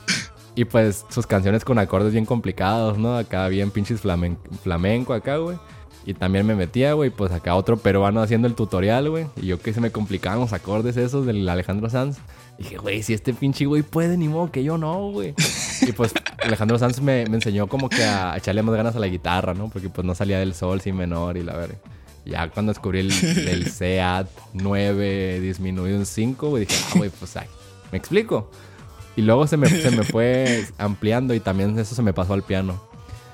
Y pues sus canciones con acordes bien complicados, ¿no? Acá bien pinches flamenco acá, güey. Y también me metía, güey, pues acá otro peruano haciendo el tutorial, güey. Y yo que se me complicaban los acordes esos del Alejandro Sanz. Dije, güey, si este pinche güey puede, ni modo que yo no, güey. y pues Alejandro Sanz me, enseñó como que a echarle más ganas a la guitarra, ¿no? Porque pues no salía del sol sin menor y la verga. Ya cuando descubrí el, el SEAT 9 disminuido en 5, güey, dije, ah, güey, pues ay, ¿me explico? Y luego se me, se me fue ampliando y también eso se me pasó al piano.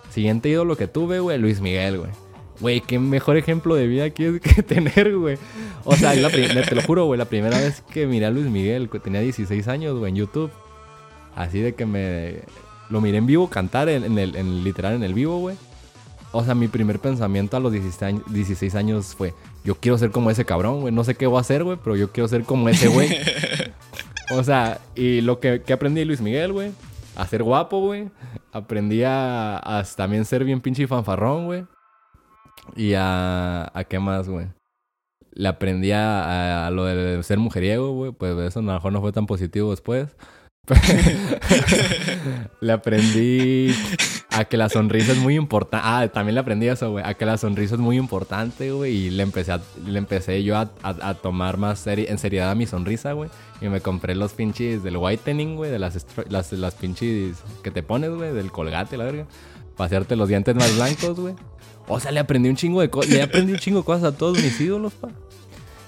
Siguiente ídolo que tuve, güey, Luis Miguel, güey. Güey, qué mejor ejemplo de vida quieres [laughs] que tener, güey. O sea, te lo juro, güey, la primera vez que miré a Luis Miguel, tenía 16 años, güey, en YouTube. Así de que me... Lo miré en vivo cantar, en, el, en literal en el vivo, güey. O sea, mi primer pensamiento a los 16 años, fue, yo quiero ser como ese cabrón, güey. No sé qué voy a hacer, güey, pero yo quiero ser como ese güey. [laughs] o sea, y lo que, aprendí de Luis Miguel, güey, a ser guapo, güey. Aprendí a, también ser bien pinche fanfarrón, güey. Y a, a qué más, güey. Le aprendí a, a, lo de ser mujeriego, güey. Pues eso a lo mejor no fue tan positivo después. [laughs] le aprendí a que la sonrisa es muy importante. Ah, también le aprendí eso, güey. A que la sonrisa es muy importante, güey. Y le empecé, le empecé yo a, tomar más en seriedad a mi sonrisa, güey. Y me compré los pinches del whitening, güey. De las, las, las pinches que te pones, güey. Del colgate, la verga. Para hacerte los dientes más blancos, güey. O sea, le aprendí un chingo de cosas. Le aprendí un chingo de cosas a todos mis ídolos, pa.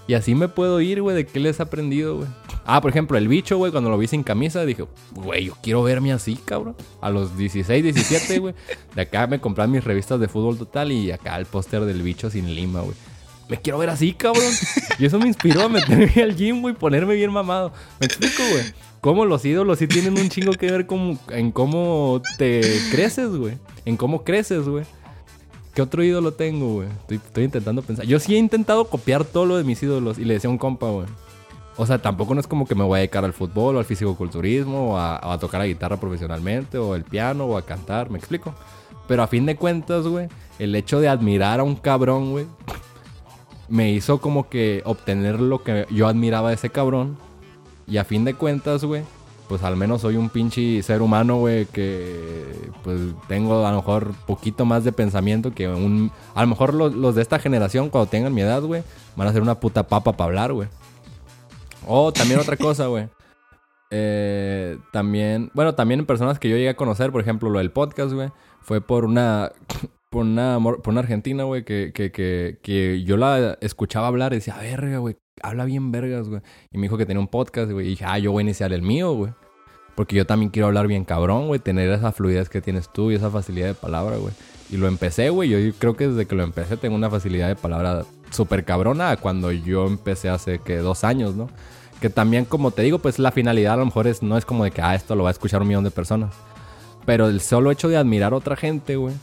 Y así me puedo ir, güey, de qué les he aprendido, güey. Ah, por ejemplo, el bicho, güey, cuando lo vi sin camisa, dije, güey, yo quiero verme así, cabrón. A los 16, 17, güey. De acá me compraron mis revistas de fútbol total y acá el póster del bicho sin lima, güey. Me quiero ver así, cabrón. Y eso me inspiró a meterme al gym, güey, ponerme bien mamado. Me explico, güey. Cómo los ídolos sí tienen un chingo que ver en cómo te creces, güey. En cómo creces, güey. ¿Qué otro ídolo tengo, güey? Estoy, intentando pensar. Yo sí he intentado copiar todo lo de mis ídolos y le decía a un compa, güey. O sea, tampoco no es como que me voy a dedicar al fútbol o al fisicoculturismo o a, tocar la guitarra profesionalmente o el piano o a cantar, ¿me explico? Pero a fin de cuentas, güey, el hecho de admirar a un cabrón, güey, me hizo como que obtener lo que yo admiraba de ese cabrón. Y a fin de cuentas, güey, pues al menos soy un pinche ser humano, güey, que pues tengo a lo mejor poquito más de pensamiento que un... A lo mejor los, los de esta generación, cuando tengan mi edad, güey, van a ser una puta papa para hablar, güey. Oh, también otra cosa, güey. [laughs] Eh, también, bueno, también personas que yo llegué a conocer, por ejemplo, lo del podcast, güey, fue por una, por una, por una argentina, güey, que, que, que, que yo la escuchaba hablar y decía, verga, güey, habla bien vergas, güey. Y me dijo que tenía un podcast, güey, y dije, ah, yo voy a iniciar el mío, güey. Porque yo también quiero hablar bien cabrón, güey, tener esa fluidez que tienes tú y esa facilidad de palabra, güey. Y lo empecé, güey, yo creo que desde que lo empecé tengo una facilidad de palabra súper cabrona cuando yo empecé hace que dos años, ¿no? Que también, como te digo, pues la finalidad a lo mejor es, no es como de que, ah, esto lo va a escuchar un millón de personas. Pero el solo hecho de admirar a otra gente, güey,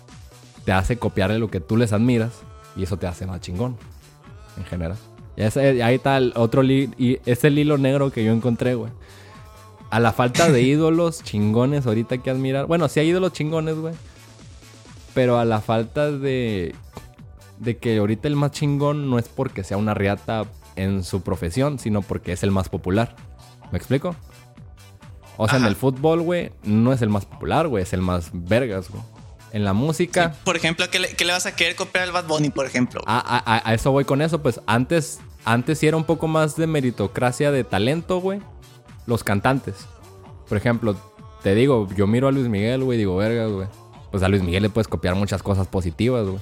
te hace copiarle lo que tú les admiras y eso te hace más chingón, en general. Y ahí está el otro y es el hilo negro que yo encontré, güey. A la falta de [laughs] ídolos chingones ahorita que admirar. Bueno, sí hay ídolos chingones, güey. Pero a la falta de de que ahorita el más chingón no es porque sea una riata en su profesión, sino porque es el más popular. ¿Me explico? O sea, en el fútbol, güey, no es el más popular, güey, es el más vergas, güey. En la música. por ejemplo, ¿qué le, vas a querer copiar al Bad Bunny, por ejemplo? A, a, eso voy con eso, pues antes, antes sí era un poco más de meritocracia de talento, güey. Los cantantes. Por ejemplo, te digo, yo miro a Luis Miguel, güey, digo, vergas, güey. Pues a Luis Miguel le puedes copiar muchas cosas positivas, güey.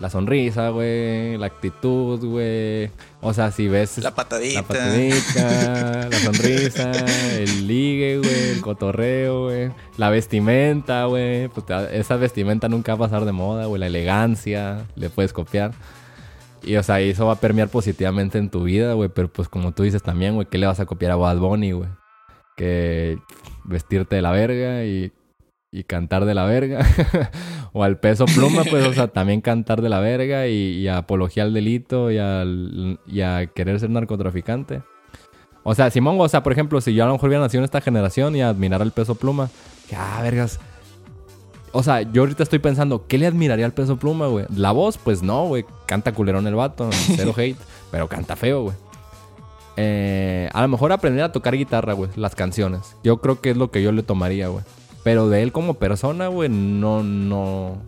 La sonrisa, güey. La actitud, güey. O sea, si ves. La patadita. La patadita, la sonrisa, el ligue, güey. El cotorreo, güey. La vestimenta, güey. Pues esa vestimenta nunca va a pasar de moda, güey. La elegancia, le puedes copiar. Y, o sea, eso va a permear positivamente en tu vida, güey. Pero pues como tú dices también, güey, ¿qué le vas a copiar a Bad Bunny, güey? Que vestirte de la verga y y cantar de la verga. [laughs] o al peso pluma, pues, o sea, [laughs] también cantar de la verga y, apología al delito y, a querer ser narcotraficante. O sea, Simón, o sea, por ejemplo, si yo a lo mejor hubiera nacido en esta generación y admirar al peso pluma, que, ah, vergas. O sea, yo ahorita estoy pensando, ¿qué le admiraría al peso pluma, güey? La voz, pues no, güey. Canta culerón el vato, [laughs] cero hate, pero canta feo, güey. Eh, a lo mejor aprender a tocar guitarra, güey, las canciones. Yo creo que es lo que yo le tomaría, güey. Pero de él como persona, güey, no, no.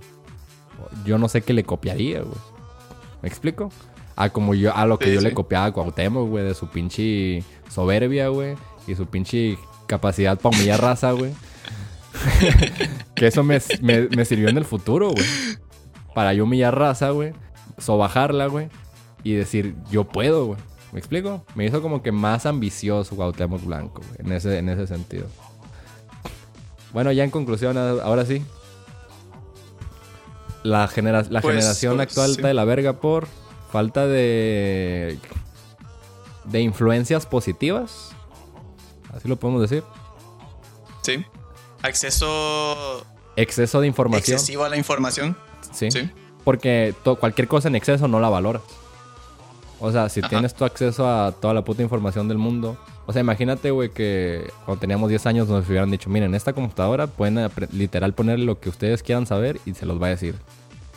Yo no sé qué le copiaría, güey. ¿Me explico? A como yo, a lo que yo le copiaba a Cuauhtémoc, güey, de su pinche soberbia, güey. Y su pinche capacidad para humillar raza, güey. [laughs] que eso me, sirvió en el futuro, güey. Para yo humillar raza, güey. Sobajarla, güey. Y decir, yo puedo, güey. ¿Me explico? Me hizo como que más ambicioso Cuauhtémoc Blanco, güey. En ese, en ese sentido. Bueno, ya en conclusión, ahora sí. La, genera la pues, generación pues, actual está de la verga por falta de. de influencias positivas. Así lo podemos decir. Sí. Acceso. Exceso de información. Excesivo a la información. Sí. Porque cualquier cosa en exceso no la valoras. O sea, si tienes tu acceso a toda la puta información del mundo, o sea, imagínate, güey, que cuando teníamos 10 años nos hubieran dicho, miren, esta computadora pueden literal ponerle lo que ustedes quieran saber y se los va a decir.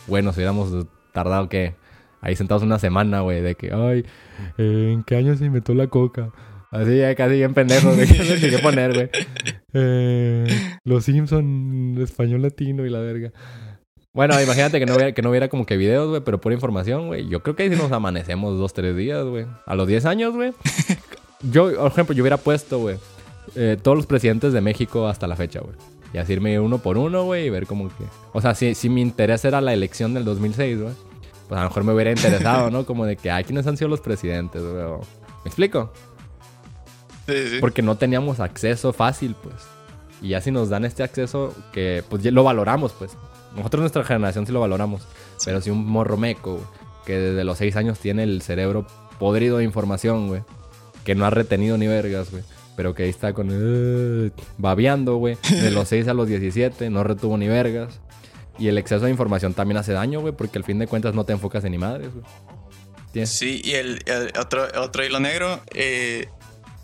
Bueno, si hubiéramos tardado que ahí sentados una semana, güey, de que, ay, eh, ¿en qué año se inventó la coca? Así ya casi bien pendejo, de [laughs] qué poner, güey. [laughs] Eh, los Simpson, español latino y la verga. Bueno, imagínate que no hubiera, que no hubiera como que videos, güey, pero por información, güey. Yo creo que ahí sí nos amanecemos dos, tres días, güey. A los 10 años, güey. [laughs] Yo, por ejemplo, yo hubiera puesto, güey, eh, todos los presidentes de México hasta la fecha, güey. Y así irme uno por uno, güey, y ver como que... O sea, si, si mi interés era la elección del 2006, güey, pues a lo mejor me hubiera interesado, ¿no? Como de que, ay, ¿quiénes han sido los presidentes, güey? ¿Me explico? Sí, sí. Porque no teníamos acceso fácil, pues. Y ya si nos dan este acceso, que pues ya lo valoramos, pues. Nosotros nuestra generación sí lo valoramos. Pero si un morro meco, que desde los seis años tiene el cerebro podrido de información, güey que no ha retenido ni vergas, güey. Pero que ahí está con... Uh, babeando, güey. De los 6 a los 17, no retuvo ni vergas. Y el exceso de información también hace daño, güey, porque al fin de cuentas no te enfocas en ni madres, güey. Sí, y el, otro, otro hilo negro, eh,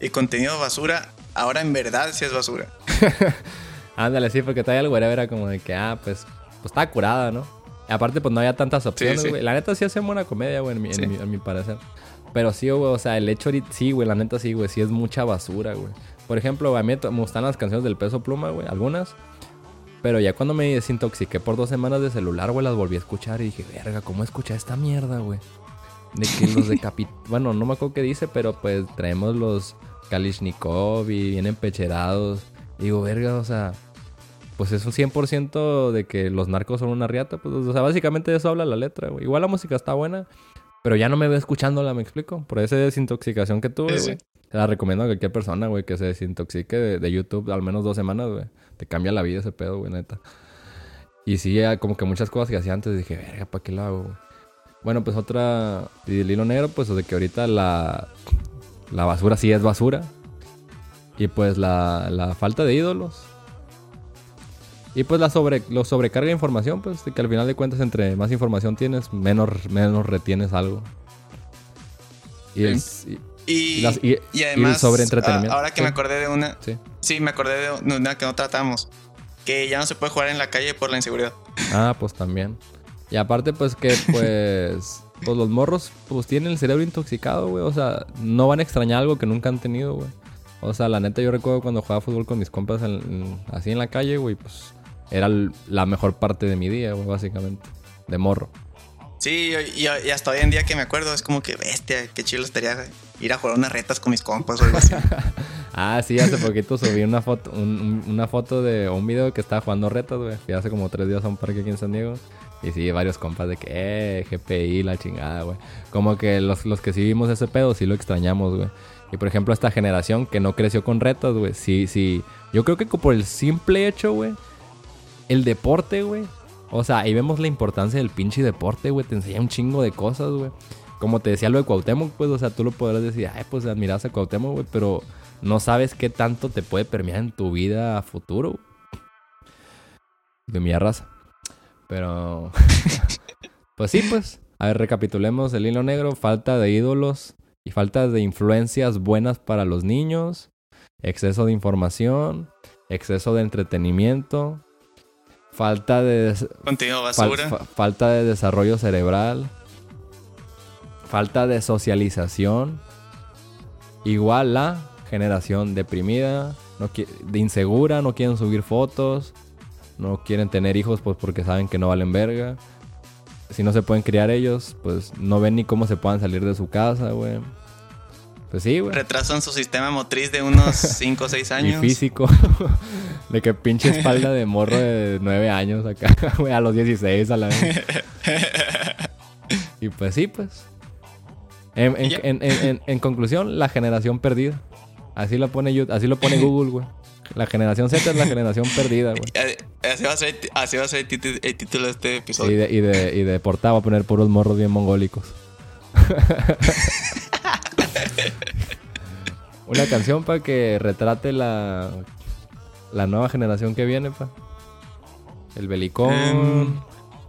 el contenido basura, ahora en verdad sí es basura. [laughs] Ándale, sí, porque todavía el güey era como de que, ah, pues, pues estaba curada, ¿no? Y aparte, pues no había tantas opciones, güey. La neta sí hace buena comedia, güey, en mi, en mi parecer. Pero sí, güey, o sea, el hecho sí, güey, la neta sí, güey, sí es mucha basura, güey. Por ejemplo, a mí me gustan las canciones del peso pluma, güey, algunas. Pero ya cuando me desintoxiqué por dos semanas de celular, güey, las volví a escuchar y dije, verga, ¿cómo escuché esta mierda, güey? De que los decapit... [laughs] bueno, no me acuerdo qué dice, pero pues traemos los Kalishnikov y vienen pecherados. digo, verga, o sea, pues es un 100% de que los narcos son una riata. Pues, o sea, básicamente de eso habla la letra, güey. Igual la música está buena. Pero ya no me veo escuchándola, me explico. Por esa desintoxicación que tuve, güey. La recomiendo a cualquier persona, güey, que se desintoxique de, YouTube al menos dos semanas, güey. Te cambia la vida ese pedo, güey, neta. Y sí, como que muchas cosas que hacía antes dije, verga, ¿para qué lo hago, güey? Bueno, pues otra. Y el hilo negro, pues de que ahorita la. La basura sí es basura. Y pues la, la falta de ídolos y pues la sobre, lo sobrecarga de información, pues que al final de cuentas entre más información tienes, menos, menos retienes algo. Y, y, además, sobre entretenimiento. Ahora que me acordé de una. Sí. sí, me acordé de una que no tratamos. Que ya no se puede jugar en la calle por la inseguridad. Ah, pues también. Y aparte, pues que, [laughs] pues, pues los morros, pues tienen el cerebro intoxicado, güey. O sea, no van a extrañar algo que nunca han tenido, güey. O sea, la neta, yo recuerdo cuando jugaba fútbol con mis compas así en la calle, güey, pues era la mejor parte de mi día, básicamente. De morro. Sí, y, hasta hoy en día que me acuerdo, es como que bestia, qué chido estaría ir a jugar unas retas con mis compas o algo así. [laughs] ah, sí, hace poquito subí una foto, una foto de un video que estaba jugando retas, güey. Fui hace como tres días a un parque aquí en San Diego. Y sí, varios compas de que, eh, GPI, la chingada, güey. Como que los, los que sí vimos ese pedo, sí lo extrañamos, güey. Y por ejemplo, esta generación que no creció con retas, güey. Sí, sí. Yo creo que por el simple hecho, güey. El deporte, güey. O sea, ahí vemos la importancia del pinche deporte, güey. Te enseña un chingo de cosas, güey. Como te decía lo de Cuauhtémoc, pues, o sea, tú lo podrás decir, ay, pues admiras a Cuauhtémoc, güey, pero no sabes qué tanto te puede permear en tu vida a futuro. De mi raza. Pero. [laughs] pues sí, pues. A ver, recapitulemos el hilo negro. Falta de ídolos y falta de influencias buenas para los niños. Exceso de información. Exceso de entretenimiento. Falta de. basura. falta de desarrollo cerebral. Falta de socialización. Igual la generación deprimida, no de insegura, no quieren subir fotos, no quieren tener hijos pues porque saben que no valen verga. Si no se pueden criar ellos, pues no ven ni cómo se puedan salir de su casa, güey. Pues sí, güey. Retrasan su sistema motriz de unos [laughs] 5 o 6 años. Y físico. [laughs] de que pinche espalda de morro de 9 años acá, [laughs] güey, a los 16 a la vez. y pues sí, pues. En, en, conclusión, la generación perdida. Así lo pone, así lo pone Google, güey. La generación Z es la generación perdida, güey. Así va a ser, así va a ser el, título de este episodio. Y de, y de, y de portada va a poner puros morros bien mongólicos. [laughs] Una canción para que retrate la, la nueva generación que viene, pa. El Belicón, em.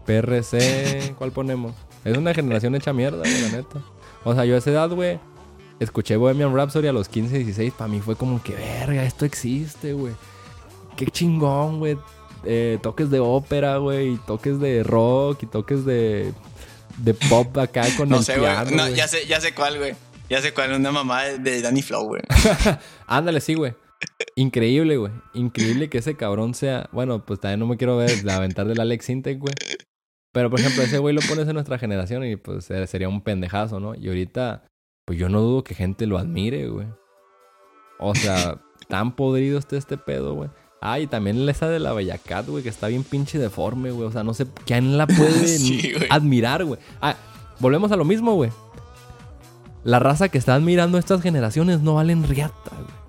PRC, ¿cuál ponemos? Es una generación hecha mierda, güey, la neta. O sea, yo a esa edad, güey, escuché Bohemian Rhapsody a los 15, 16, para mí fue como que, verga, esto existe, güey. Qué chingón, güey. Eh, toques de ópera, güey, y toques de rock, y toques de, de pop acá con no el sé, piano, No, ya sé, ya sé cuál, güey. Ya sé cuál, una mamá de Danny Flow, güey. [laughs] Ándale, sí, güey. Increíble, güey. Increíble que ese cabrón sea. Bueno, pues también no me quiero ver la aventar del Alex Intec, güey. Pero por ejemplo, ese güey lo pones en nuestra generación y pues sería un pendejazo, ¿no? Y ahorita pues yo no dudo que gente lo admire, güey. O sea, tan podrido está este pedo, güey. Ah, y también esa de la Bellacat, güey, que está bien pinche deforme, güey. O sea, no sé quién la puede [laughs] admirar, güey. Ah, volvemos a lo mismo, güey. La raza que está admirando estas generaciones no valen riata, güey.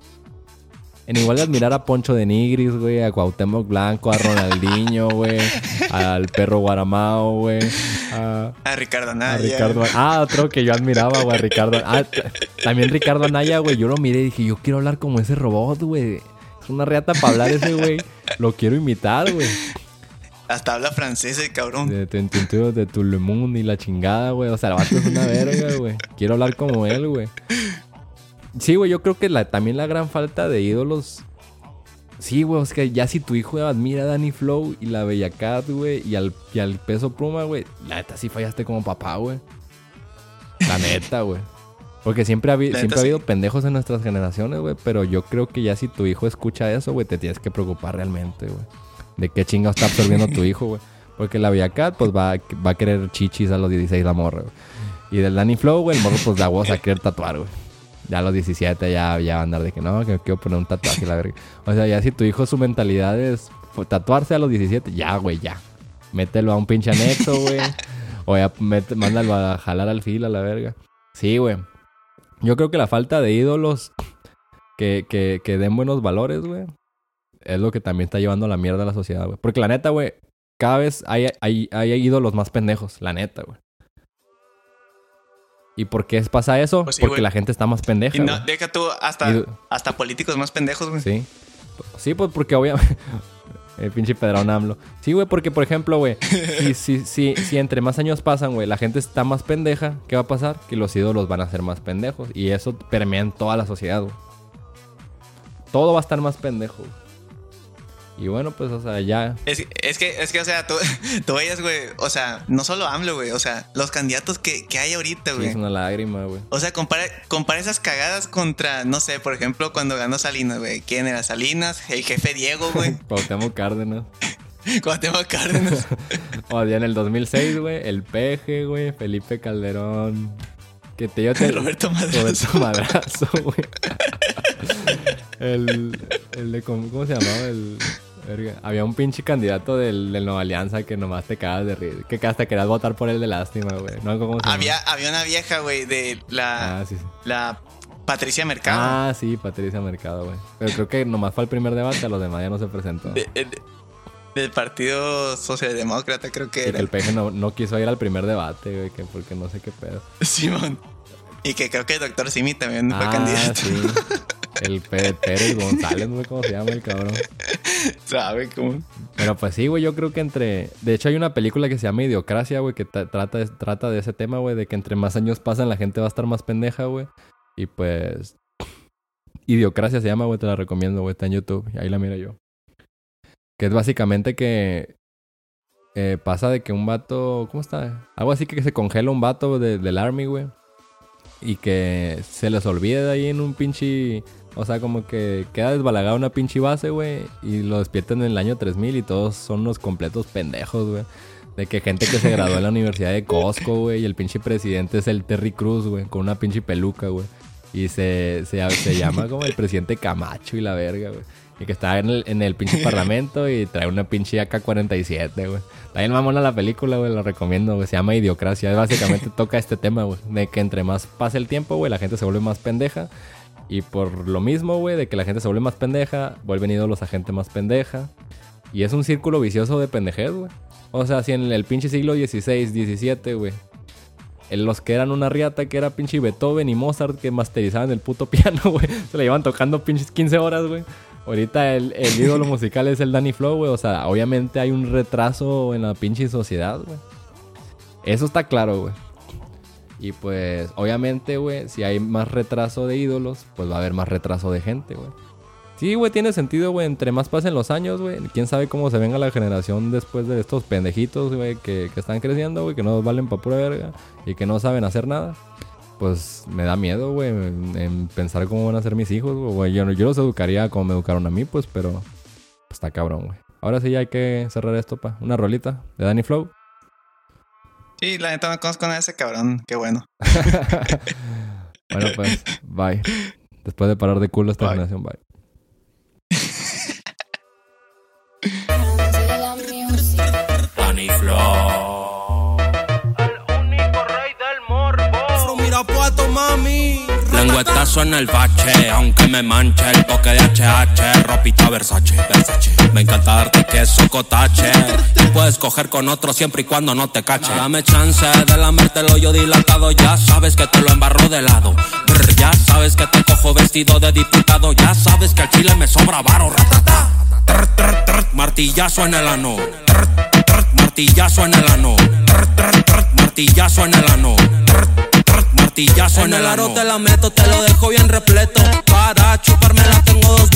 En igual de admirar a Poncho de Nigris, güey, a Cuauhtémoc Blanco, a Ronaldinho, güey, al perro Guaramao, güey. A, Ricardo Anaya. ah, otro que yo admiraba, güey, a Ricardo. Ah, también Ricardo Anaya, güey. Yo lo miré y dije, yo quiero hablar como ese robot, güey. Es una reata para hablar ese, güey. Lo quiero imitar, güey. Hasta habla francés el cabrón. De, de, de Tulemun y la chingada, güey. O sea, el vato es una verga, güey. Quiero hablar como él, güey. Sí, güey, yo creo que la, también la gran falta de ídolos. Sí, güey, es que ya si tu hijo admira a Danny Flow y la Bella Cat, güey, y al, y al peso pluma, güey, la neta sí fallaste como papá, güey. La neta, güey. Porque siempre ha, siempre ha habido pendejos en nuestras generaciones, güey, pero yo creo que ya si tu hijo escucha eso, güey, te tienes que preocupar realmente, güey. De qué chingo está absorbiendo tu hijo, güey. Porque la Bella Cat, pues va, va a querer chichis a los 16 la morra, güey. Y del Danny Flow, güey, el morro, pues da voz a querer tatuar, güey. Ya a los 17 ya, ya va a andar de que no, que me quiero poner un tatuaje, la verga. O sea, ya si tu hijo su mentalidad es tatuarse a los 17, ya, güey, ya. Mételo a un pinche anexo, güey. o ya mándalo a jalar al filo a la verga. Sí, güey. Yo creo que la falta de ídolos que, que, que den buenos valores, güey, es lo que también está llevando a la mierda a la sociedad, güey. Porque la neta, güey, cada vez hay, hay, hay ídolos más pendejos, la neta, güey. ¿Y por qué pasa eso? Pues porque la gente está más pendeja. Y no, deja tú hasta, hasta políticos más pendejos, güey. Sí. Sí, pues porque obviamente. [laughs] El pinche Pedrón AMLO. Sí, güey, porque por ejemplo, güey, si, si, si, si, entre más años pasan, güey, la gente está más pendeja, ¿qué va a pasar? Que los ídolos van a ser más pendejos. Y eso permea en toda la sociedad, güey. Todo va a estar más pendejo. Y bueno, pues, o sea, ya. Es, es que, es que, o sea, tú, [laughs] tú veías, güey, o sea, no solo AMLO, güey, o sea, los candidatos que, que hay ahorita, güey. es una lágrima, güey. O sea, compara, compara esas cagadas contra, no sé, por ejemplo, cuando ganó Salinas, güey. ¿Quién era Salinas? El jefe Diego, güey. [laughs] Cuauhtémoc Cárdenas. [laughs] Cuauhtémoc Cárdenas. o ya en el 2006, güey, el Peje, güey, Felipe Calderón. Que te dio Roberto Madrazo. Roberto Madrazo, güey. el, el de, ¿cómo, se llamaba? El, había un pinche candidato del, del, Nueva Alianza que nomás te cagas de reír. Que hasta querías votar por él de lástima, güey. ¿No? ¿Cómo se había, había una vieja, güey, de la. Ah, sí, sí. La Patricia Mercado. Ah, sí, Patricia Mercado, güey. Pero creo que nomás fue el primer debate, a los demás ya no se presentó. del Partido Socialdemócrata, creo que y era. Que el peje no, no, quiso ir al primer debate, güey, que porque no sé qué pedo. [laughs] Simón. Y que creo que el doctor Simi también fue ah, candidato. Sí. [laughs] El Pérez González, no sé cómo se llama el cabrón. ¿Sabe cómo? Pero pues sí, güey, yo creo que entre... De hecho hay una película que se llama Idiocracia, güey, que trata de, trata de ese tema, güey, de que entre más años pasan la gente va a estar más pendeja, güey. Y pues... Idiocracia se llama, güey, te la recomiendo, güey, está en YouTube. Y ahí la miro yo. Que es básicamente que... Eh, pasa de que un vato... ¿Cómo está? Algo así que se congela un vato del army, güey. Y que se les olvide de ahí en un pinche o sea, como que queda desbalagada una pinche base, güey. Y lo despiertan en el año 3000 y todos son unos completos pendejos, güey. De que gente que se graduó en la [laughs] Universidad de Costco, güey. Y el pinche presidente es el Terry Cruz, güey. Con una pinche peluca, güey. Y se, se, se llama como el presidente Camacho y la verga, güey. Y que está en el, en el pinche parlamento y trae una pinche AK-47, güey. También mamona la película, güey, lo recomiendo, güey. Se llama Idiocracia. Básicamente toca este tema, güey. De que entre más pasa el tiempo, güey, la gente se vuelve más pendeja. Y por lo mismo, güey, de que la gente se vuelve más pendeja, vuelven ídolos a gente más pendeja. Y es un círculo vicioso de pendejez, güey. O sea, si en el pinche siglo XVI, XVII, güey, los que eran una riata que era pinche Beethoven y Mozart que masterizaban el puto [laughs] piano, güey, se le iban tocando pinches 15 horas, güey. Ahorita el, el ídolo musical es el Danny Flow, güey. O sea, obviamente hay un retraso en la pinche sociedad, güey. Eso está claro, güey. Y pues, obviamente, güey, si hay más retraso de ídolos, pues va a haber más retraso de gente, güey. Sí, güey, tiene sentido, güey. Entre más pasen los años, güey. Quién sabe cómo se venga la generación después de estos pendejitos, güey, que, que, están creciendo, güey, que no valen pa' pura verga y que no saben hacer nada. Pues me da miedo, güey, en, pensar cómo van a ser mis hijos, güey. Yo, yo los educaría como me educaron a mí, pues, pero pues, está cabrón, güey. Ahora sí ya hay que cerrar esto, pa. Una rolita de Danny Flow. Sí, la neta no conozco a ese cabrón. Qué bueno. [laughs] bueno, pues, bye. Después de parar de culo esta generación, bye. Danny Flow. Mami. Lengüetazo en el bache, aunque me manche el toque de HH, ropita Versace, Versace. Me encanta darte queso cotache. Y puedes coger con otro siempre y cuando no te cache. Dame chance de lamerte el hoyo dilatado, ya sabes que te lo embarro de lado. ya sabes que te cojo vestido de diputado, ya sabes que al chile me sobra varo, ratata. martillazo en el ano. martillazo en el ano. martillazo en el ano martillazo en el aro te la meto, te lo dejo bien repleto. Para chuparme la tengo dos